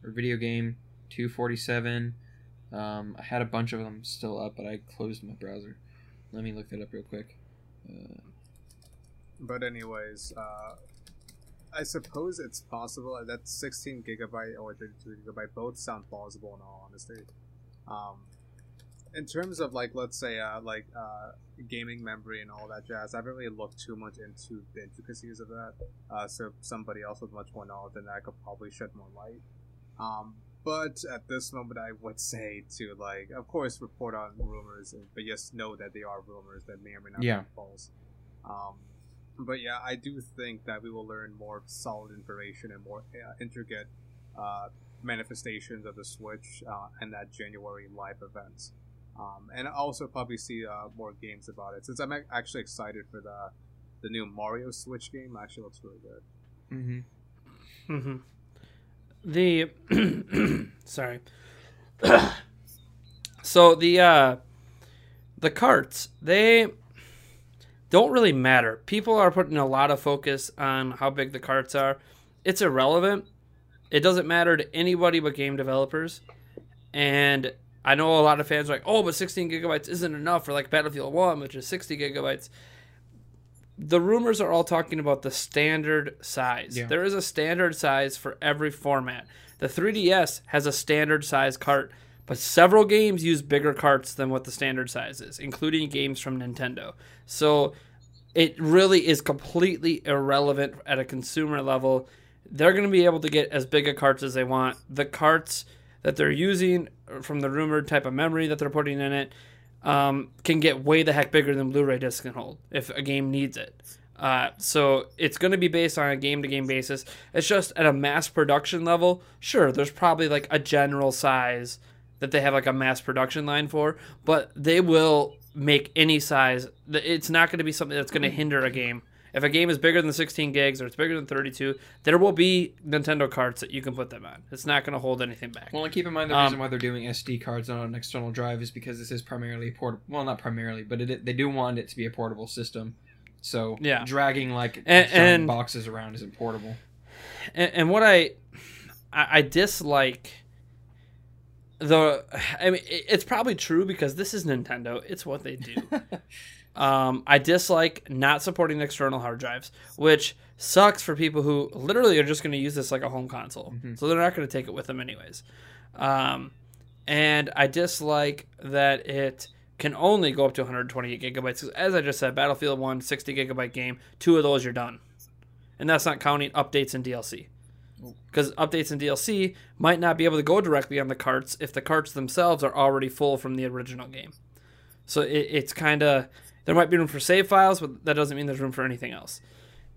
or Video Game Two Forty Seven. Um, I had a bunch of them still up, but I closed my browser. Let me look that up real quick. Uh, But anyways, uh, I suppose it's possible that 16 gigabyte or 32 gigabyte both sound plausible in all honesty. Um, in terms of like, let's say, uh, like uh, gaming memory and all that jazz, I haven't really looked too much into the intricacies of that. Uh, so somebody else with much more knowledge than that could probably shed more light. Um, but at this moment, I would say to like, of course, report on rumors, but just know that they are rumors that may or may not Yeah. be false. Um, but yeah, I do think that we will learn more solid information and more uh, intricate uh, manifestations of the Switch uh, and that January live event. Um, and also probably see uh, more games about it. Since I'm actually excited for the the new Mario Switch game, actually looks really good. mm-hmm. hmm The sorry. so the uh, the carts they don't really matter. People are putting a lot of focus on how big the carts are. It's irrelevant. It doesn't matter to anybody but game developers. And I know a lot of fans are like, "Oh, but 16 gigabytes isn't enough for like Battlefield 1, which is 60 gigabytes." The rumors are all talking about the standard size. Yeah. There is a standard size for every format. The 3DS has a standard size cart, but several games use bigger carts than what the standard size is, including games from Nintendo. So it really is completely irrelevant at a consumer level. They're going to be able to get as big a carts as they want. The carts that they're using from the rumored type of memory that they're putting in it um, can get way the heck bigger than Blu-ray discs can hold if a game needs it. Uh, so it's going to be based on a game-to-game basis. It's just at a mass production level. Sure, there's probably like a general size that they have like a mass production line for, but they will make any size. It's not going to be something that's going to hinder a game. If a game is bigger than 16 gigs or it's bigger than 32, there will be Nintendo carts that you can put them on. It's not going to hold anything back. Well, and keep in mind the Um, reason why they're doing SD cards on an external drive is because this is primarily portable. Well, not primarily, but it, they do want it to be a portable system. So Yeah. dragging like And- and- boxes around isn't portable. and, and what I, I I dislike the I mean it- it's probably true because this is Nintendo. It's what they do. Um, I dislike not supporting external hard drives, which sucks for people who literally are just going to use this like a home console. So they're not going to take it with them anyways. Um, and I dislike that it can only go up to 128 gigabytes. as I just said, Battlefield 1, 60 gigabyte game, two of those you're done. And that's not counting updates and DLC. Because updates and DLC might not be able to go directly on the carts if the carts themselves are already full from the original game. So it, it's kind of there might be room for save files, but that doesn't mean there's room for anything else.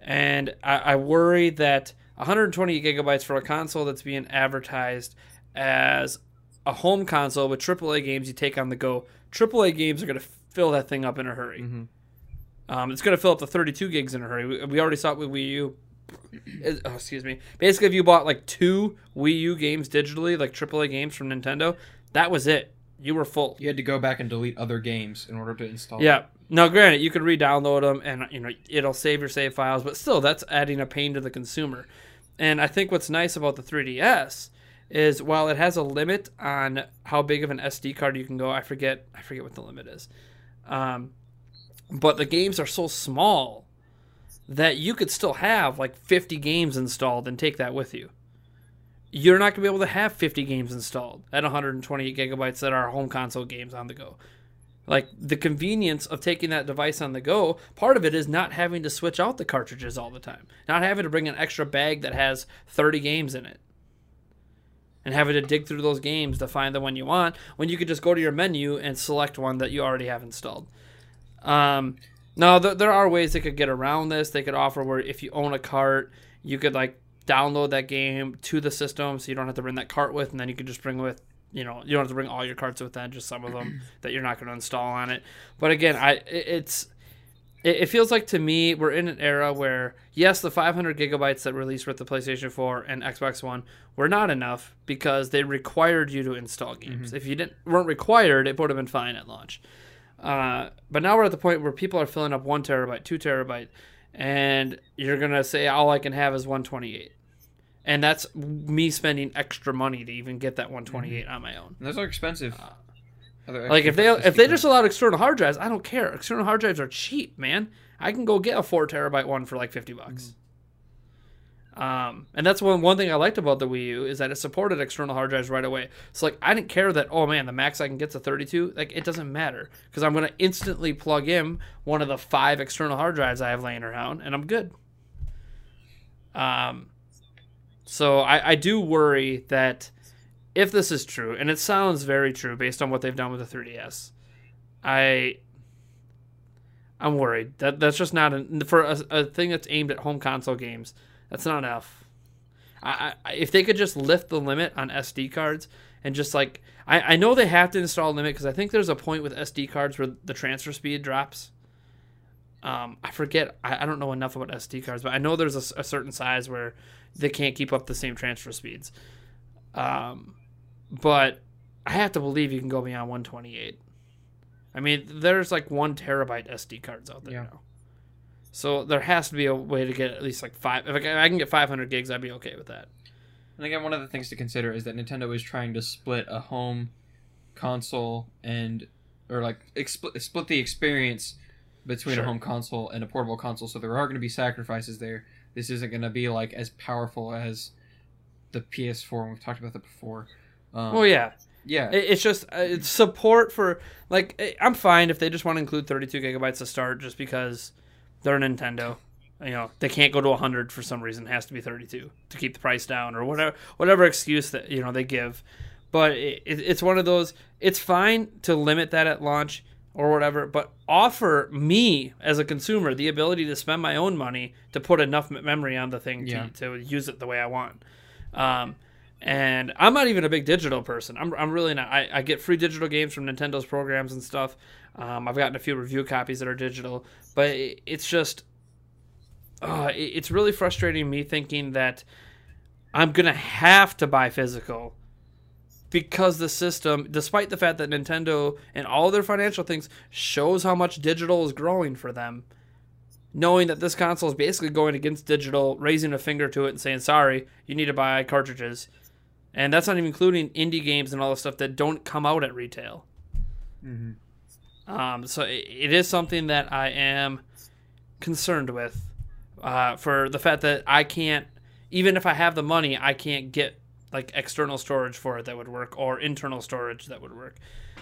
And I, I worry that 120 gigabytes for a console that's being advertised as a home console with AAA games you take on the go. AAA games are going to fill that thing up in a hurry. Um, it's going to fill up the 32 gigs in a hurry. We, we already saw it with Wii U. Oh, excuse me. Basically, if you bought like two Wii U games digitally, like AAA games from Nintendo, that was it. You were full. You had to go back and delete other games in order to install. Yeah. Now, granted, you could re-download them, and you know it'll save your save files, but still, that's adding a pain to the consumer. And I think what's nice about the 3DS is while it has a limit on how big of an SD card you can go, I forget I forget what the limit is. Um, but the games are so small that you could still have like 50 games installed and take that with you. You're not going to be able to have 50 games installed at 128 gigabytes that are home console games on the go. Like the convenience of taking that device on the go, part of it is not having to switch out the cartridges all the time, not having to bring an extra bag that has 30 games in it, and having to dig through those games to find the one you want when you could just go to your menu and select one that you already have installed. Um, now th- there are ways they could get around this. They could offer where if you own a cart, you could like download that game to the system, so you don't have to bring that cart with, and then you could just bring with you know you don't have to bring all your cards with that, just some of them that you're not going to install on it. But again, I it- it's it, feels like to me we're in an era where yes, the 500 gigabytes that released with the PlayStation 4 and Xbox One were not enough because they required you to install games. If you didn't weren't required, it would have been fine at launch. Uh, but now we're at the point where people are filling up one terabyte, two terabyte, and you're gonna say all I can have is 128, and that's me spending extra money to even get that 128 on my own. And those are expensive. Other Like if they if they just allowed external hard drives, I don't care. External hard drives are cheap, man. I can go get a four terabyte one for like fifty bucks. Um, and that's one one thing I liked about the Wii U is that it supported external hard drives right away. So like I didn't care that oh man the max I can get to thirty two like it doesn't matter because I'm gonna instantly plug in one of the five external hard drives I have laying around and I'm good. Um, so I, I do worry that if this is true, and it sounds very true based on what they've done with the 3DS, I I'm worried that that's just not a, for a, a thing that's aimed at home console games. That's not enough. I, I if they could just lift the limit on SD cards and just like I, I know they have to install a limit because I think there's a point with SD cards where the transfer speed drops. Um, I forget. I, I don't know enough about SD cards, but I know there's a certain size where they can't keep up the same transfer speeds. Um, but I have to believe you can go beyond 128. I mean, there's like one terabyte SD cards out there Yeah. now. So there has to be a way to get at least like five. If I can, I can get 500 gigs, I'd be okay with that. And again, one of the things to consider is that Nintendo is trying to split a home console and, or like expl- split the experience between Sure. a home console and a portable console. So there are going to be sacrifices there. This isn't going to be like as powerful as the PS4. and We've talked about that before. Um, Well, yeah, yeah, It- It's just uh, it's support for like eh, I'm fine if they just want to include 32 gigabytes to start, just because they're Nintendo. You know they can't go to 100 for some reason. It has to be 32 to keep the price down or whatever whatever excuse that you know they give. But it, it, it's one of those. It's fine to limit that at launch or whatever, but offer me as a consumer the ability to spend my own money to put enough memory on the thing to, Yeah. to use it the way I want. Um, and I'm not even a big digital person. I'm, I'm really not. I, I get free digital games from Nintendo's programs and stuff. Um, I've gotten a few review copies that are digital, but it, it's just, uh, it, it's really frustrating me thinking that I'm gonna have to buy physical because the system, despite the fact that Nintendo and all their financial things shows how much digital is growing for them, knowing that this console is basically going against digital, raising a finger to it and saying, "Sorry, you need to buy cartridges," and that's not even including indie games and all the stuff that don't come out at retail. Um, so it, it is something that I am concerned with uh, for the fact that I can't, even if I have the money, I can't get like external storage for it that would work or internal storage that would work.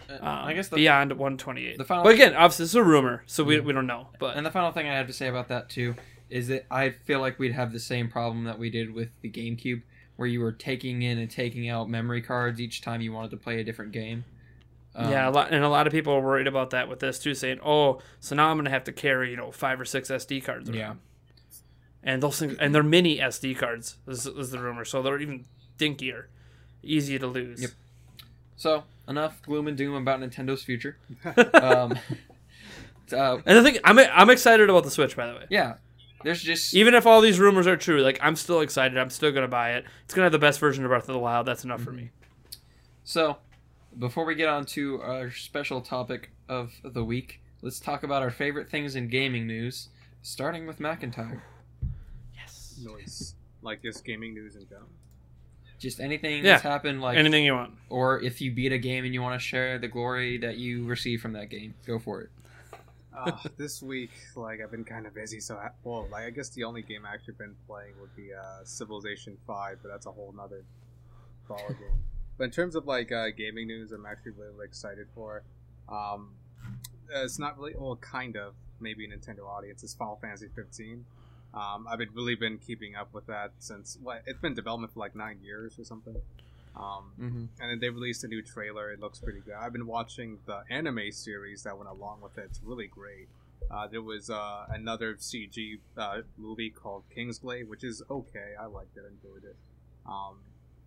Um, I guess the, beyond 128. the final- but again, obviously, it's a rumor, so we, we don't know. But and the final thing I have to say about that too is that I feel like we'd have the same problem that we did with the GameCube, where you were taking in and taking out memory cards each time you wanted to play a different game. Um, yeah, a lot, and a lot of people are worried about that with this too, saying, "Oh, so now I'm going to have to carry you know five or six SD cards." around." Yeah. and those things, and they're mini SD cards. This is the rumor, so they're even dinkier, easy to lose. Yep. So enough gloom and doom about Nintendo's future. um, uh, And the thing, I'm I'm excited about the Switch, by the way. yeah, there's just Even if all these rumors are true, like I'm still excited. I'm still gonna buy it. It's gonna have the best version of Breath of the Wild. That's enough for me. So, before we get on to our special topic of the week, let's talk about our favorite things in gaming news, starting with McIntyre. Yes. Noise. Like this gaming news in general. Just anything Yeah. that's happened, like, Anything you want. or if you beat a game and you want to share the glory that you receive from that game, go for it. Uh, this week, like I've been kind of busy, so I, well, like I guess the only game I actually been playing would be uh, Civilization Five, but that's a whole nother ball game. But in terms of like uh, gaming news, I'm actually really, really excited for. Um, uh, it's not really, well, kind of maybe Nintendo audience. It's Final Fantasy 15. Um, I've been really been keeping up with that since it's been development for like nine years or something. Um, Mm-hmm. and then they released a new trailer. It looks pretty good. I've been watching the anime series that went along with it. It's really great. Uh, there was uh, another CG uh, movie called Kingsglaive, which is okay. I liked it, I enjoyed it. Um,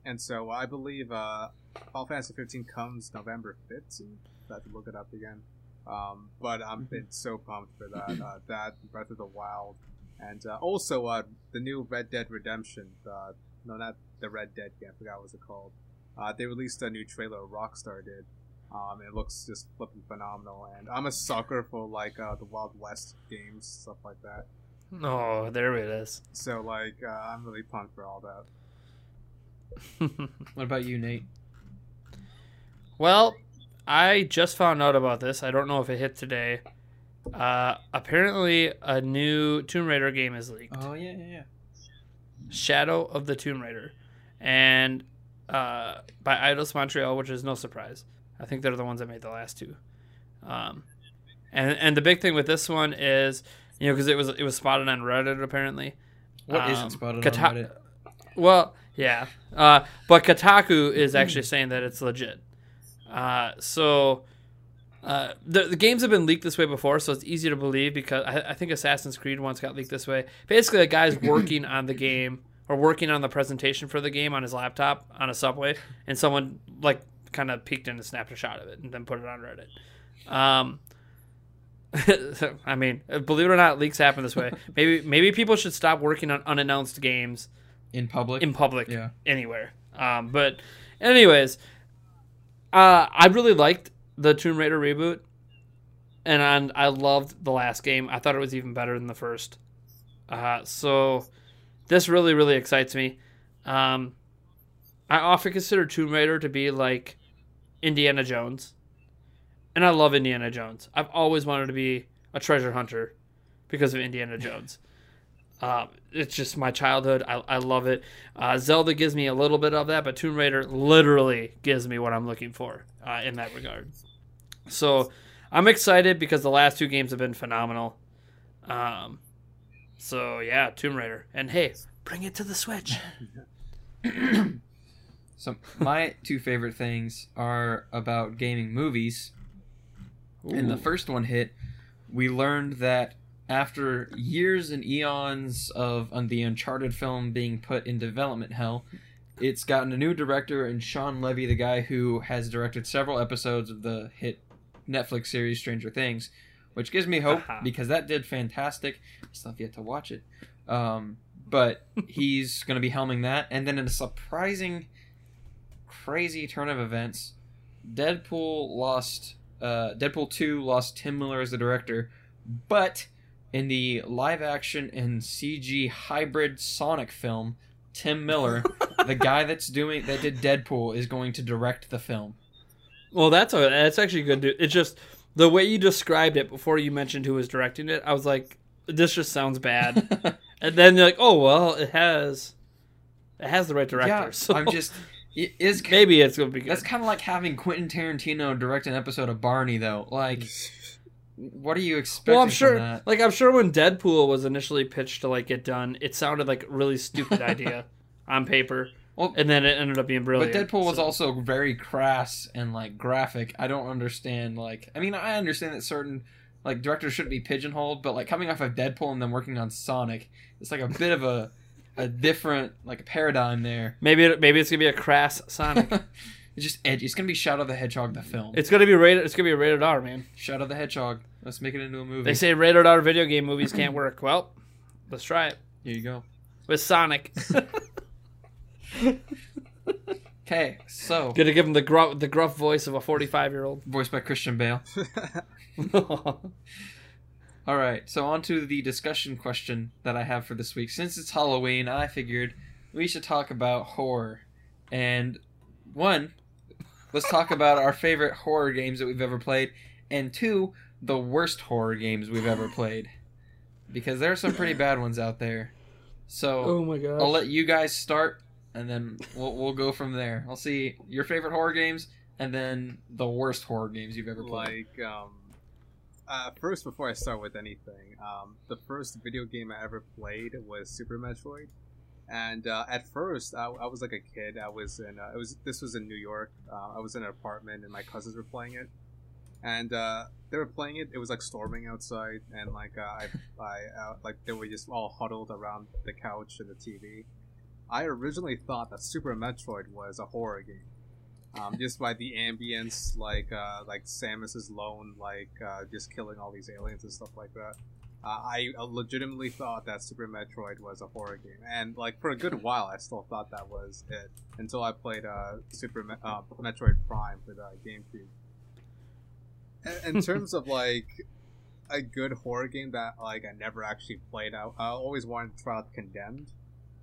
and so I believe uh, Final Fantasy 15 comes November 15th. I have to look it up again. Um, but I'm been so pumped for that. Uh, that Breath of the Wild, and uh, also uh, the new Red Dead Redemption. Uh, no, not the Red Dead game. I forgot what it's called. Uh, they released a new trailer. Rockstar did. Um, it looks just flipping phenomenal, and I'm a sucker for like uh, the Wild West games, stuff like that. Oh, there it is. So like, uh, I'm really pumped for all that. What about you, Nate? well, I just found out about this. I don't know if it hit today. Uh, apparently, a new Tomb Raider game is leaked. Oh yeah, yeah, yeah. Shadow of the Tomb Raider, and uh, by Eidos Montreal, which is no surprise. I think they're the ones that made the last two. Um, and and the big thing with this one is, you know, because it was it was spotted on Reddit apparently. What Um, not spotted Kata- on Reddit? Well, yeah, uh, but Kotaku is actually saying that it's legit. Uh, so uh, the the games have been leaked this way before, so it's easy to believe because I, I think Assassin's Creed once got leaked this way. Basically, a guy's working on the game or working on the presentation for the game on his laptop on a subway, and someone like kind of peeked in and snapped a shot of it and then put it on Reddit. Um, I mean, believe it or not, leaks happen this way. Maybe maybe people should stop working on unannounced games In public? in public Yeah. anywhere. Um, but anyways, uh, I really liked the Tomb Raider reboot, and I, I loved the last game. I thought it was even better than the first. Uh, so this really really excites me. Um, I often consider Tomb Raider to be like Indiana Jones, and I love Indiana Jones. I've always wanted to be a treasure hunter because of Indiana Jones. Um, it's just my childhood. I, I love it. Uh, Zelda gives me a little bit of that, but Tomb Raider literally gives me what I'm looking for uh, in that regard. So I'm excited because the last two games have been phenomenal. Um, so yeah, Tomb Raider, and hey, bring it to the Switch. So my two favorite things are about gaming movies. And the first one hit, we learned that after years and eons of on the Uncharted film being put in development hell, it's gotten a new director and Shawn Levy, the guy who has directed several episodes of the hit Netflix series Stranger Things, which gives me hope Aha. because that did fantastic. I still have yet to watch it. Um, but he's going to be helming that. And then in a surprising, crazy turn of events, Deadpool lost. Uh, Deadpool 2 lost Tim Miller as the director, but in the live action and CG hybrid Sonic film, Tim Miller, the guy that's doing that did Deadpool, is going to direct the film. Well, that's a, that's actually good. To, it's just the way you described it before you mentioned who was directing it, I was like, this just sounds bad. and then you're like, oh well, it has, it has the right director. yeah, so I'm just. It is maybe it's gonna be good. That's kind of like having Quentin Tarantino direct an episode of Barney, though. Like, what are you expecting? well, I'm sure. Like, I'm sure when Deadpool was initially pitched to like get done, it sounded like a really stupid idea on paper, Well, and then it ended up being brilliant. but. Deadpool was so- also very crass and like graphic. I don't understand. Like, I mean, I understand that certain like directors shouldn't be pigeonholed, but like coming off of Deadpool and then working on Sonic, it's like a bit of a a different like paradigm there. maybe it, maybe it's gonna be a crass Sonic. it's just edgy. It's gonna be Shadow the Hedgehog the film. it's gonna be rated. It's gonna be a rated R, man. Shadow the Hedgehog. Let's make it into a movie. They say rated R video game movies can't work. Well, let's try it Here you go. with Sonic. Okay, so Gonna give him the gruff, the gruff voice of a 45 year old. voiced by Christian Bale. All right, so on to the discussion question that I have for this week. Since it's Halloween, I figured we should talk about horror. And one, let's talk about our favorite horror games that we've ever played, and two, the worst horror games we've ever played. Because there are some pretty bad ones out there. So oh my god. I'll let you guys start, and then we'll we'll go from there. I'll see your favorite horror games, and then the worst horror games you've ever played. like um uh, first before i start with anything um, the first video game i ever played was super metroid. And uh, at first I, I was like a kid. I was in uh, it was this was in new york. Uh, i was in an apartment and my cousins were playing it. And uh, they were playing it. It was like storming outside and like uh, i, I like they were just all huddled around the couch and the tv i originally thought that super metroid was a horror game um, just by the ambience, like uh, like Samus is lone, like uh, just killing all these aliens and stuff like that. Uh, I legitimately thought that Super Metroid was a horror game, and like for a good while, I still thought that was it until I played uh, Super Me- uh, Metroid Prime for the GameCube. In, in terms of like a good horror game that like I never actually played out, I always wanted to try out Condemned.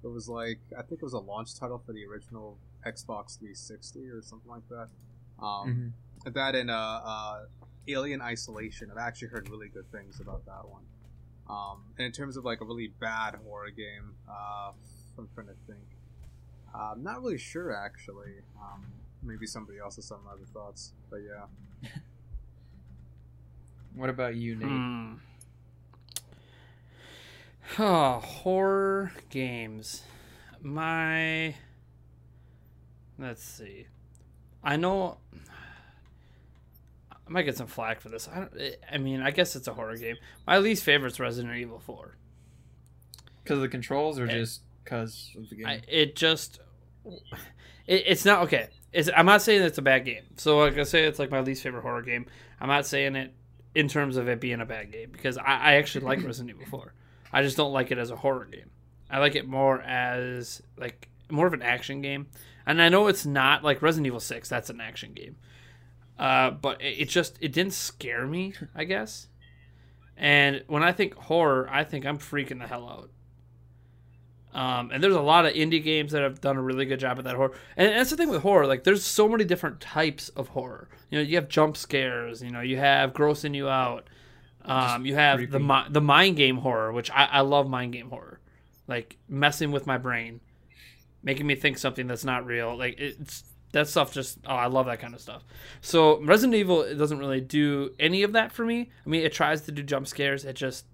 It was like I think it was a launch title for the original Xbox 360 or something like that. Um, Mhm. That and uh, uh, Alien Isolation. I've actually heard really good things about that one. Um, and in terms of like a really bad horror game, uh, I'm trying to think. Uh, I'm not really sure actually. Um, maybe somebody else has some other thoughts, but yeah. What about you, Nate? Hmm. Oh, horror games. My. Let's see. I know. I might get some flack for this. I, don't, I mean, I guess it's a horror game. My least favorite's Resident Evil 4. Because of the controls, or Eh. just because of the game? I, it just it, it's not okay it's, i'm not saying it's a bad game so like i say it's like my least favorite horror game i'm not saying it in terms of it being a bad game because i, I actually like resident evil 4 i just don't like it as a horror game i like it more as like more of an action game and i know it's not like resident evil 6 that's an action game uh, but it, it just it didn't scare me i guess and when i think horror i think i'm freaking the hell out um, and there's a lot of indie games that have done a really good job at that horror. And that's the thing with horror. Like, there's so many different types of horror. You know, you have jump scares. You know, you have grossing you out. Um, you have the creepy. mi- the mind game horror, which I, I love mind game horror. Like messing with my brain, making me think something that's not real. Like it's that stuff. Just oh, I love that kind of stuff. So Resident Evil it doesn't really do any of that for me. I mean, it tries to do jump scares. It just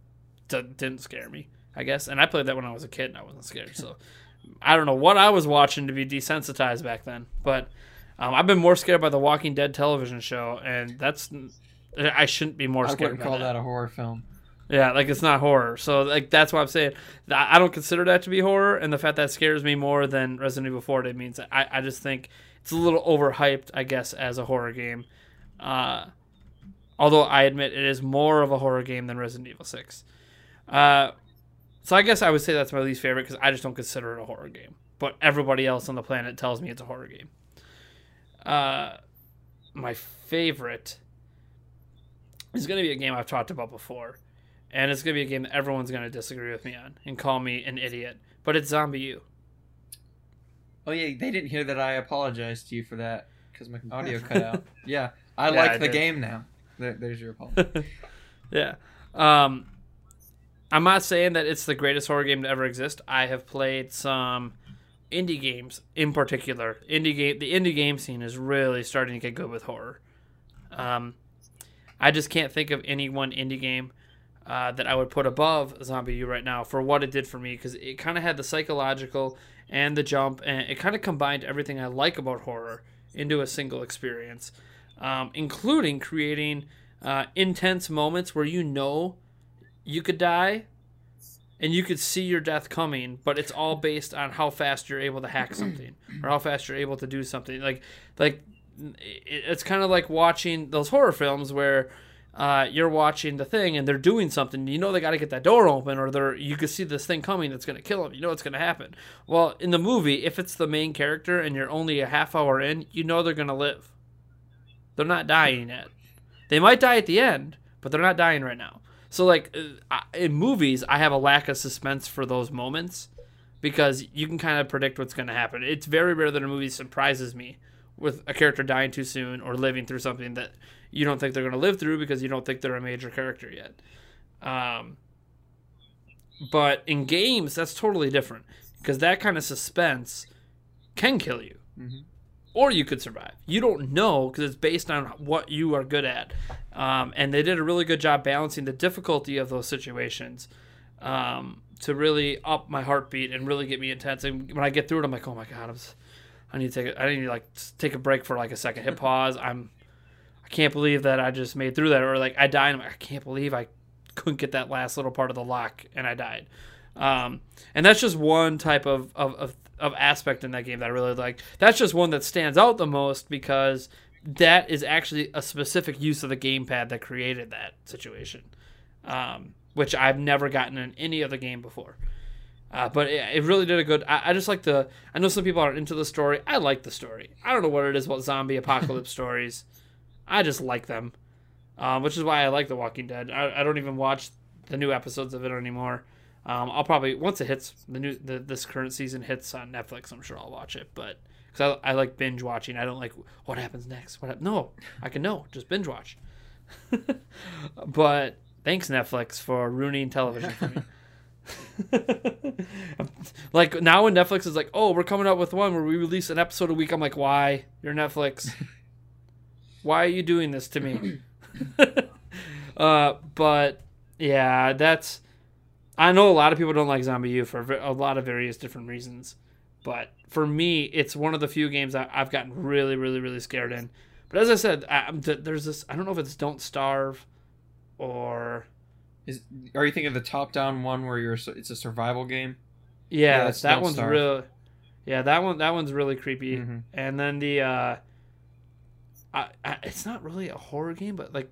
d- didn't scare me. I guess. And I played that when I was a kid and I wasn't scared. So I don't know what I was watching to be desensitized back then. But um, I've been more scared by the Walking Dead television show, and that's I shouldn't be more scared. I wouldn't call that. that a horror film. Yeah, like it's not horror. So like that's why I'm saying I don't consider that to be horror, and the fact that scares me more than Resident Evil 4 did means I I just think it's a little overhyped, I guess, as a horror game. Uh, although I admit it is more of a horror game than Resident Evil 6. Uh, so I guess I would say that's my least favorite because I just don't consider it a horror game. But everybody else on the planet tells me it's a horror game. Uh, my favorite is going to be a game I've talked about before, and it's going to be a game that everyone's going to disagree with me on and call me an idiot. But it's ZombiU. Oh yeah, they didn't hear that I apologized to you for that because my audio cut out. Yeah, I Yeah, like I the did. game now. There, there's your apology. yeah. Um, I'm not saying that it's the greatest horror game to ever exist. I have played some indie games in particular. Indie game, the indie game scene is really starting to get good with horror. Um, I just can't think of any one indie game uh, that I would put above ZombiU right now for what it did for me because it kind of had the psychological and the jump, and it kind of combined everything I like about horror into a single experience, um, including creating uh, intense moments where you know you could die and you could see your death coming, but it's all based on how fast you're able to hack something or how fast you're able to do something. Like, like it's kind of like watching those horror films where uh, you're watching the thing and they're doing something. You know they got to get that door open, or they're you can see this thing coming that's going to kill them. You know it's going to happen. Well, in the movie, if it's the main character and you're only a half hour in, you know they're going to live. They're not dying yet. They might die at the end, but they're not dying right now. So like uh, in movies, I have a lack of suspense for those moments because you can kind of predict what's going to happen. It's very rare that a movie surprises me with a character dying too soon or living through something that you don't think they're going to live through because you don't think they're a major character yet. Um, but in games, that's totally different because that kind of suspense can kill you, Mhm. or you could survive. You don't know because it's based on what you are good at, um, and they did a really good job balancing the difficulty of those situations um, to really up my heartbeat and really get me intense. And when I get through it, I'm like, oh my god, I'm, s- I need to take a, I need to like take a break for like a second, hit pause. I'm I can't believe that I just made through that, or like I died. Like, I can't believe I couldn't get that last little part of the lock and I died. Um, and that's just one type of, of, of, of aspect in that game that I really like. That's just one that stands out the most because that is actually a specific use of the gamepad that created that situation, um, which I've never gotten in any other game before. Uh, but it, it really did a good. I, I just like the. I know some people aren't into the story. I like the story. I don't know what it is about zombie apocalypse stories. I just like them, um, which is why I like The Walking Dead. I, I don't even watch the new episodes of it anymore. Um, I'll probably once it hits the new the, this current season hits on Netflix. I'm sure I'll watch it, but because I, I like binge watching. I don't like what happens next. What no, I can know just binge watch. but thanks Netflix for ruining television for me. like now when Netflix is like, oh, we're coming up with one where we release an episode a week. I'm like, why? You're Netflix. why are you doing this to me? uh, but yeah, that's. I know a lot of people don't like ZombiU for a lot of various different reasons, but for me, it's one of the few games I've gotten really, really, really scared in. But as I said, I, there's this. I don't know if it's Don't Starve, or Is are you thinking of the top down one where you're it's a survival game? yeah, Yeah, that one's Starve. real. Yeah, that one. That one's really creepy. Mhm. And then the, uh, I, I, it's not really a horror game, but like,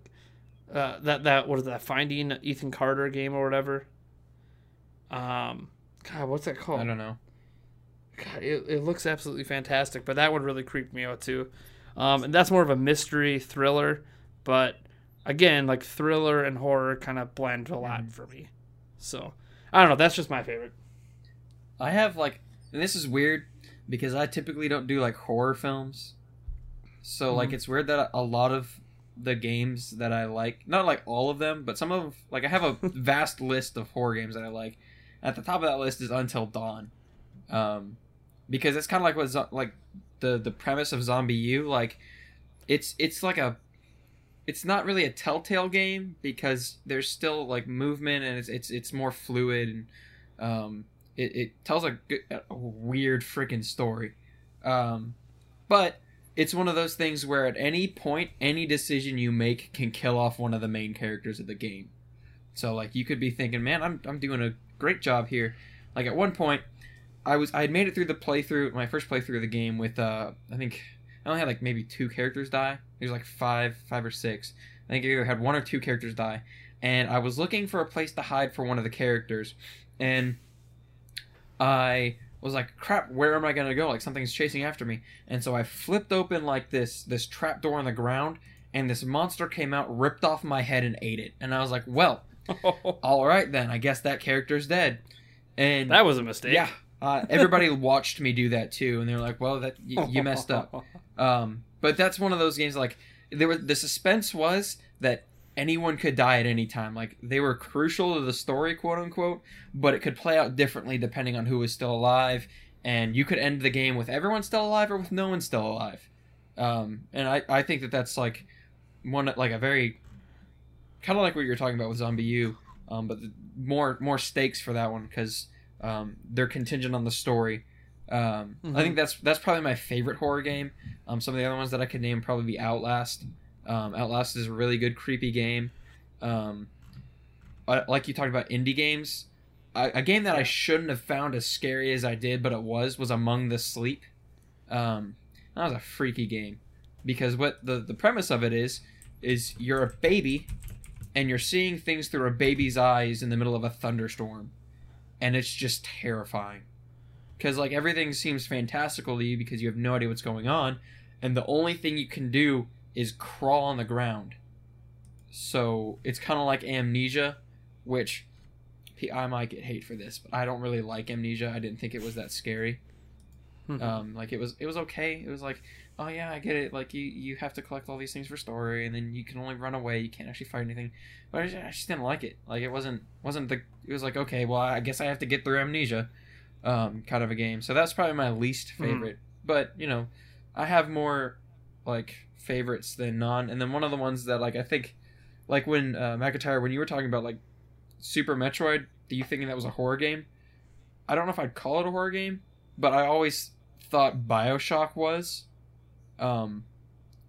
uh, that that what is that Finding Ethan Carter game or whatever. Um, God, what's that called? I don't know. God, it, it looks absolutely fantastic, but that one really creeped me out too. Um, and that's more of a mystery thriller, but again, like thriller and horror kind of blend a lot Mhm. for me. So I don't know. That's just my favorite. I have like, and this is weird because I typically don't do like horror films. So like, Mhm. it's weird that a lot of the games that I like, not like all of them, but some of like I have a vast list of horror games that I like. At the top of that list is Until Dawn, um, because it's kind of like what zo- like the the premise of ZombiU. Like, it's it's like a it's not really a telltale game because there's still like movement and it's it's, it's more fluid and um, it, it tells a, good, a weird freaking story. Um, but it's one of those things where at any point any decision you make can kill off one of the main characters of the game. So like you could be thinking man i'm, I'm doing a great job here. Like at one point i was i had made it through the playthrough my first playthrough of the game with uh i think i only had like maybe two characters die. There's like five five or six. I think i either had one or two characters die. And i was looking for a place to hide for one of the characters. And i was like crap where am i going to go? Like something's chasing after me. And so i flipped open like this this trap door on the ground and this monster came out ripped off my head and ate it. And i was like well all right then. I guess that character's dead. And that was a mistake. yeah uh, everybody watched me do that too. And they're like well that y- you messed up um, but that's one of those games like there was the suspense was that anyone could die at any time. Like they were crucial to the story, quote unquote, but it could play out differently depending on who was still alive, and you could end the game with everyone still alive or with no one still alive. Um, and I, I think that that's like one like a very kind of like what you're talking about with ZombiU, um, but the, more more stakes for that one because um, they're contingent on the story. Um, I Mhm. think that's that's probably my favorite horror game. Um, some of the other ones that I could name probably be Outlast. Um, Outlast is a really good creepy game. Um, I- like you talked about indie games, a, a game that I shouldn't have found as scary as I did, but it was was Among the Sleep. Um, that was a freaky game because what the the premise of it is is you're a baby and you're seeing things through a baby's eyes in the middle of a thunderstorm and it's just terrifying because like everything seems fantastical to you because you have no idea what's going on and the only thing you can do is crawl on the ground. So it's kind of like amnesia which i might get hate for this but i don't really like amnesia. I didn't think it was that scary. Mhm. um like it was it was okay. It was like oh yeah i get it. Like you you have to collect all these things for story and then you can only run away. You can't actually fight anything. But i just, I just didn't like it. Like it wasn't wasn't the it was like okay well i guess i have to get through amnesia um kind of a game so that's probably my least Hmm. favorite but you know i have more like favorites than non and then one of the ones that like i think like when uh mcintyre when you were talking about like super metroid do you thinking that was a horror game i don't know if i'd call it a horror game but i always thought bioshock was um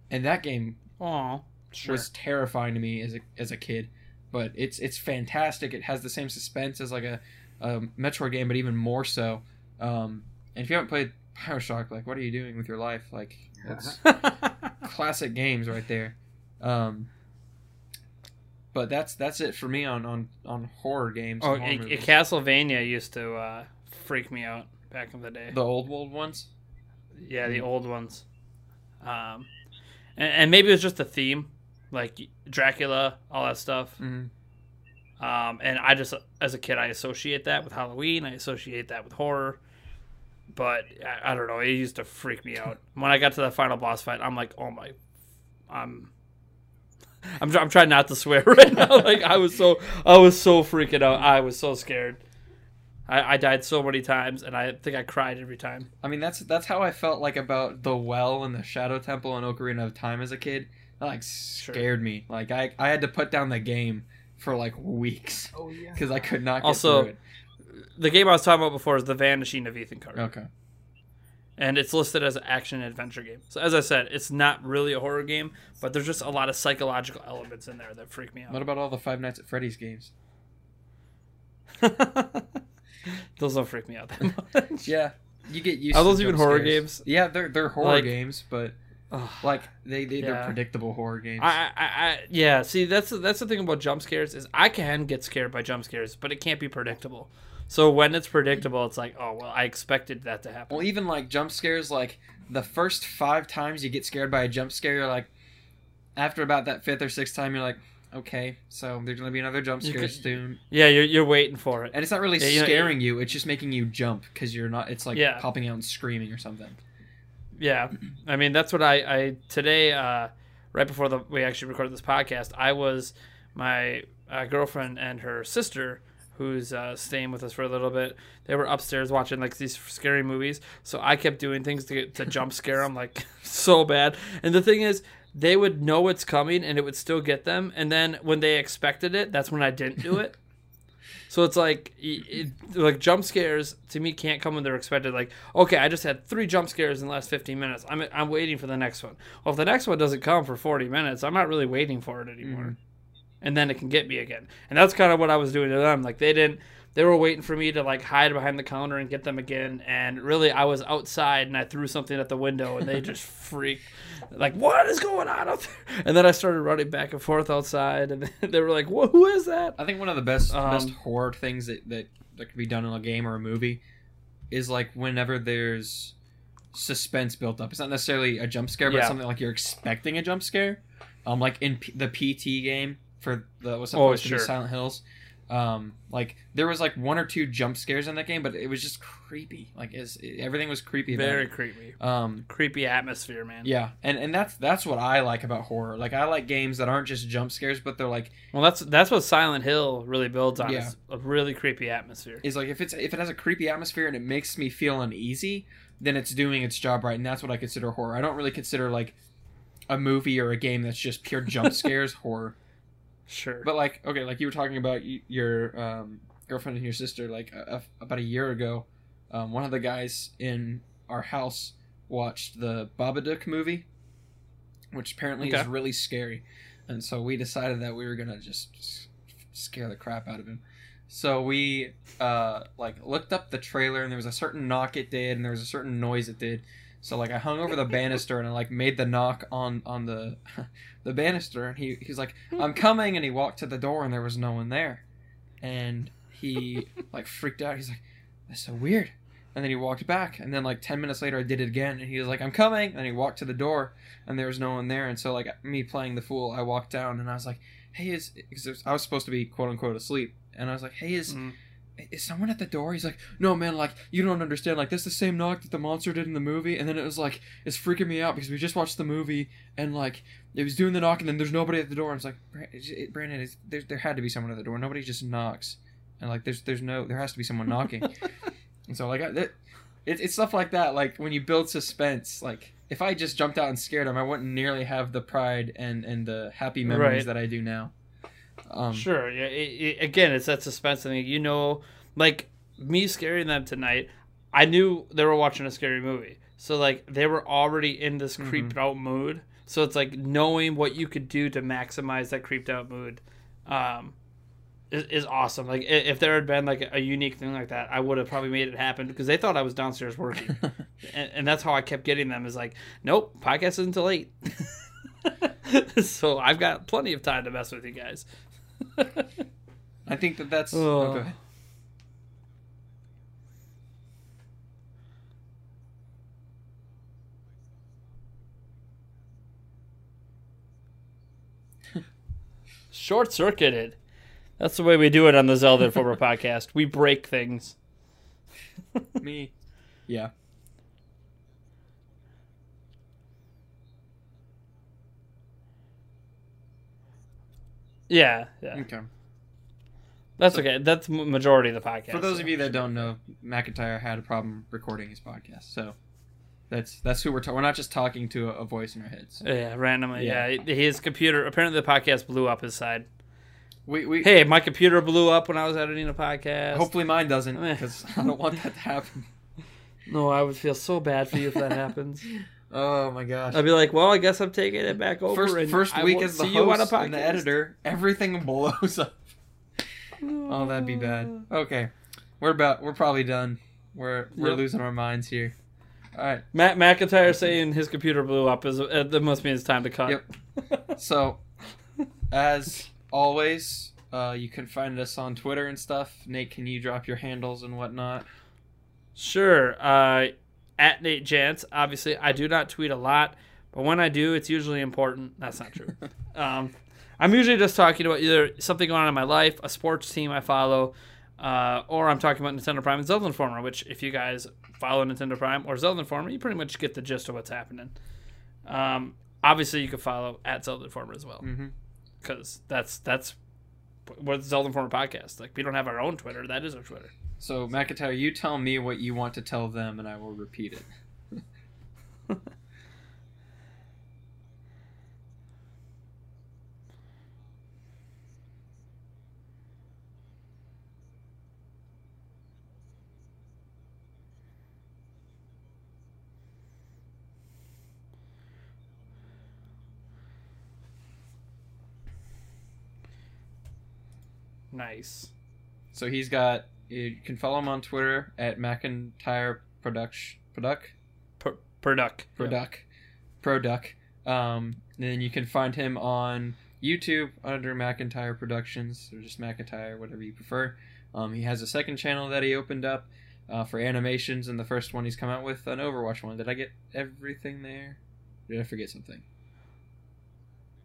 and that game Aw, sure. was terrifying to me as a as a kid. But it's it's fantastic. It has the same suspense as like a, a Metroid game, but even more so. Um, and if you haven't played Bioshock, like what are you doing with your life? Like that's classic games right there. Um, but that's that's it for me on on on horror games. oh, and horror it. Castlevania used to uh, freak me out back in the day. the old old ones. Yeah, Mm. the old ones. Um, and, and maybe it was just the theme, like Dracula, all that stuff. Mm-hmm. Um, and I just, as a kid, I associate that with Halloween. I associate that with horror. But I, I don't know. It used to freak me out. When I got to the final boss fight, I'm like, oh my, I'm. I'm, I'm trying not to swear right now. Like I was so I was so freaking out. I was so scared. I, I died so many times, and I think I cried every time. I mean, that's that's how I felt like about the well and the Shadow Temple and Ocarina of Time as a kid. That like scared me. Like I I had to put down the game for like weeks Oh yeah. because I could not get Also- through it. The game I was talking about before is The Vanishing of Ethan Carter. Okay. and it's listed as an action adventure game. So as I said, it's not really a horror game, but there's just a lot of psychological elements in there that freak me out. What about all the Five Nights at Freddy's games? those don't freak me out that much. Yeah, you get used. Are to those even horror scares. games? Yeah, they're they're horror Like- games, but Ugh. Like they, they they're predictable horror games. I, I, I, yeah. See, that's that's the thing about jump scares is I can get scared by jump scares, but it can't be predictable. So when it's predictable, it's like, oh well, I expected that to happen. well, even like jump scares, like the first five times you get scared by a jump scare, you're like, after about that fifth or sixth time, you're like, okay, so there's gonna be another jump scare soon. Yeah, you're you're waiting for it. And it's not really Yeah, you know, scaring you; it's just making you jump because you're not. It's like Yeah. popping out and screaming or something. Yeah, I mean that's what I, I today uh, right before the we actually recorded this podcast. I was my uh, girlfriend and her sister who's uh, staying with us for a little bit. They were upstairs watching like these scary movies, so I kept doing things to to jump scare them like so bad. And the thing is, they would know it's coming and it would still get them. And then when they expected it, that's when I didn't do it. So it's like, it, it- like jump scares to me can't come when they're expected. Like, okay, I just had three jump scares in the last 15 minutes. I'm I'm waiting for the next one. Well, if the next one doesn't come for 40 minutes, I'm not really waiting for it anymore. Mm-hmm. And then it can get me again. And that's kind of what I was doing to them. Like they didn't. They were waiting for me to like hide behind the counter and get them again. And really, I was outside and I threw something at the window and they just freaked. Like, what is going on out there? And then I started running back and forth outside, and they were like, "Whoa, who is that?" I think one of the best Um, best horror things that, that that could be done in a game or a movie is like whenever there's suspense built up. It's not necessarily a jump scare, but Yeah. something like you're expecting a jump scare. Um, like in P- the PT game for the what's Oh, supposed to sure. be Silent Hills. Um, like there was like one or two jump scares in that game, but it was just creepy. Like it's, everything was creepy. Very it. creepy. Um, Creepy atmosphere, man. yeah, and and that's that's what I like about horror. Like I like games that aren't just jump scares, but they're like Well, that's that's what Silent Hill really builds on. Yeah. Is a really creepy atmosphere. is like if it's if it has a creepy atmosphere and it makes me feel uneasy, then it's doing its job right, and that's what I consider horror. I don't really consider like a movie or a game that's just pure jump scares horror. Sure. But like, okay, like you were talking about your um, girlfriend and your sister, like uh, about a year ago, um, one of the guys in our house watched the Babadook movie, which apparently is really scary, and so we decided that we were gonna just scare the crap out of him. So we uh, like looked up the trailer, and there was a certain knock it did, and there was a certain noise it did. So like I hung over the banister and I like made the knock on on the the banister, and he he's like, "I'm coming," and he walked to the door, and there was no one there, and he like freaked out. He's like, "That's so weird," and then he walked back, and then like ten minutes later, I did it again, and he was like, "I'm coming," and he walked to the door, and there was no one there, and so like me playing the fool, I walked down, and I was like, "Hey, is?" Cause I was supposed to be quote unquote asleep, and I was like, "Hey, is?" Mm. Is someone at the door? He's like, no, man, like, you don't understand. Like, that's the same knock that the monster did in the movie. And then it was like, it's freaking me out because we just watched the movie and, like, it was doing the knock and then there's nobody at the door. And it's like, Bra- it- it- Brandon, it's, there, there had to be someone at the door. Nobody just knocks. And, like, there's, there's no, there has to be someone knocking. and so, like, I, it, it, it's stuff like that. Like, when you build suspense, like, if I just jumped out and scared him, I wouldn't nearly have the pride and, and the happy memories Right. that I do now. Um, Sure. Yeah. It, it, again, it's that suspense thing. You know, like me scaring them tonight. I knew they were watching a scary movie, so like they were already in this Mm-hmm. creeped out mood. So it's like knowing what you could do to maximize that creeped out mood, um, is, is awesome. Like if there had been like a unique thing like that, I would have probably made it happen because they thought I was downstairs working, and, and that's how I kept getting them. Is like, nope, podcast isn't until eight. so I've got plenty of time to mess with you guys. I think that that's. Oh. Oh, go ahead. short circuited. That's the way we do it on the Zelda Informer podcast. We break things. Me. Yeah. Yeah, yeah. Okay. That's okay. That's majority of the podcast. For those of you that don't know, McIntyre had a problem recording his podcast, so that's that's who we're talking. We're not just talking to a, a voice in our heads. yeah, randomly. Yeah. Yeah. his computer. Apparently, the podcast blew up his side. We we Hey, my computer blew up when I was editing a podcast. hopefully mine doesn't because I don't want that to happen. No, I would feel so bad for you if that happens. Oh my gosh. I'd be like, well, I guess I'm taking it back over. First first week won't as the see you on a host and the editor, everything blows up. Oh, that'd be bad. Okay, we're about we're probably done. We're we're Yep. losing our minds here. All right. Matt McIntyre saying his computer blew up is uh, that must mean it's time to cut. Yep. So, as always, uh, you can find us on Twitter and stuff. Nate, can you drop your handles and whatnot? Sure. Uh, at Nate Jantz. Obviously, I do not tweet a lot, but when I do, it's usually important. That's not true. um, I'm usually just talking about either something going on in my life, a sports team I follow, uh, or I'm talking about Nintendo Prime and Zelda Informer. Which, if you guys follow Nintendo Prime or Zelda Informer, you pretty much get the gist of what's happening. Um, obviously, you can follow at Zelda Informer as well, Mm-hmm. because that's that's what Zelda Informer podcast. Like we don't have our own Twitter. That is our Twitter. So, McIntyre, you tell me what you want to tell them, and I will repeat it. Nice. So he's got. You can follow him on Twitter at McIntyre Product per duck. Product Product. Um, and then you can find him on YouTube under McIntyre Productions or just McIntyre, whatever you prefer. Um, he has a second channel that he opened up uh, for animations, and the first one he's come out with an Overwatch one. Did I get everything there? Did I forget something?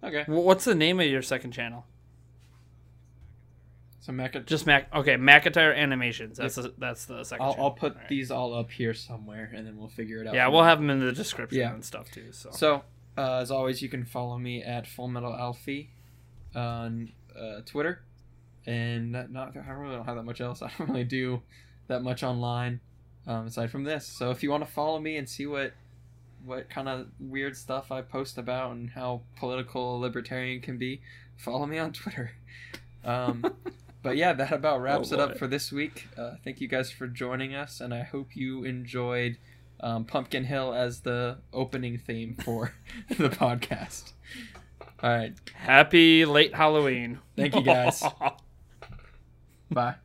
Okay, What's the name of your second channel? So Mac. Just Mac. Okay, McIntyre Animations. That's the, that's the 2nd I'll. I'll put All right. these all up here somewhere, and then we'll figure it out. Yeah, we'll have them in the description Yeah. and stuff too. So. So, uh, as always, you can follow me at Full Metal Alfie on uh, Twitter, and not, not I really don't have that much else. I don't really do that much online um, aside from this. So, if you want to follow me and see what what kind of weird stuff I post about and how political a libertarian can be, follow me on Twitter. Um, but yeah, that about wraps Oh, it up for this week. Uh, thank you guys for joining us, and I hope you enjoyed um, Pumpkin Hill as the opening theme for the podcast. All right. Happy late Halloween. Thank you, guys. Bye.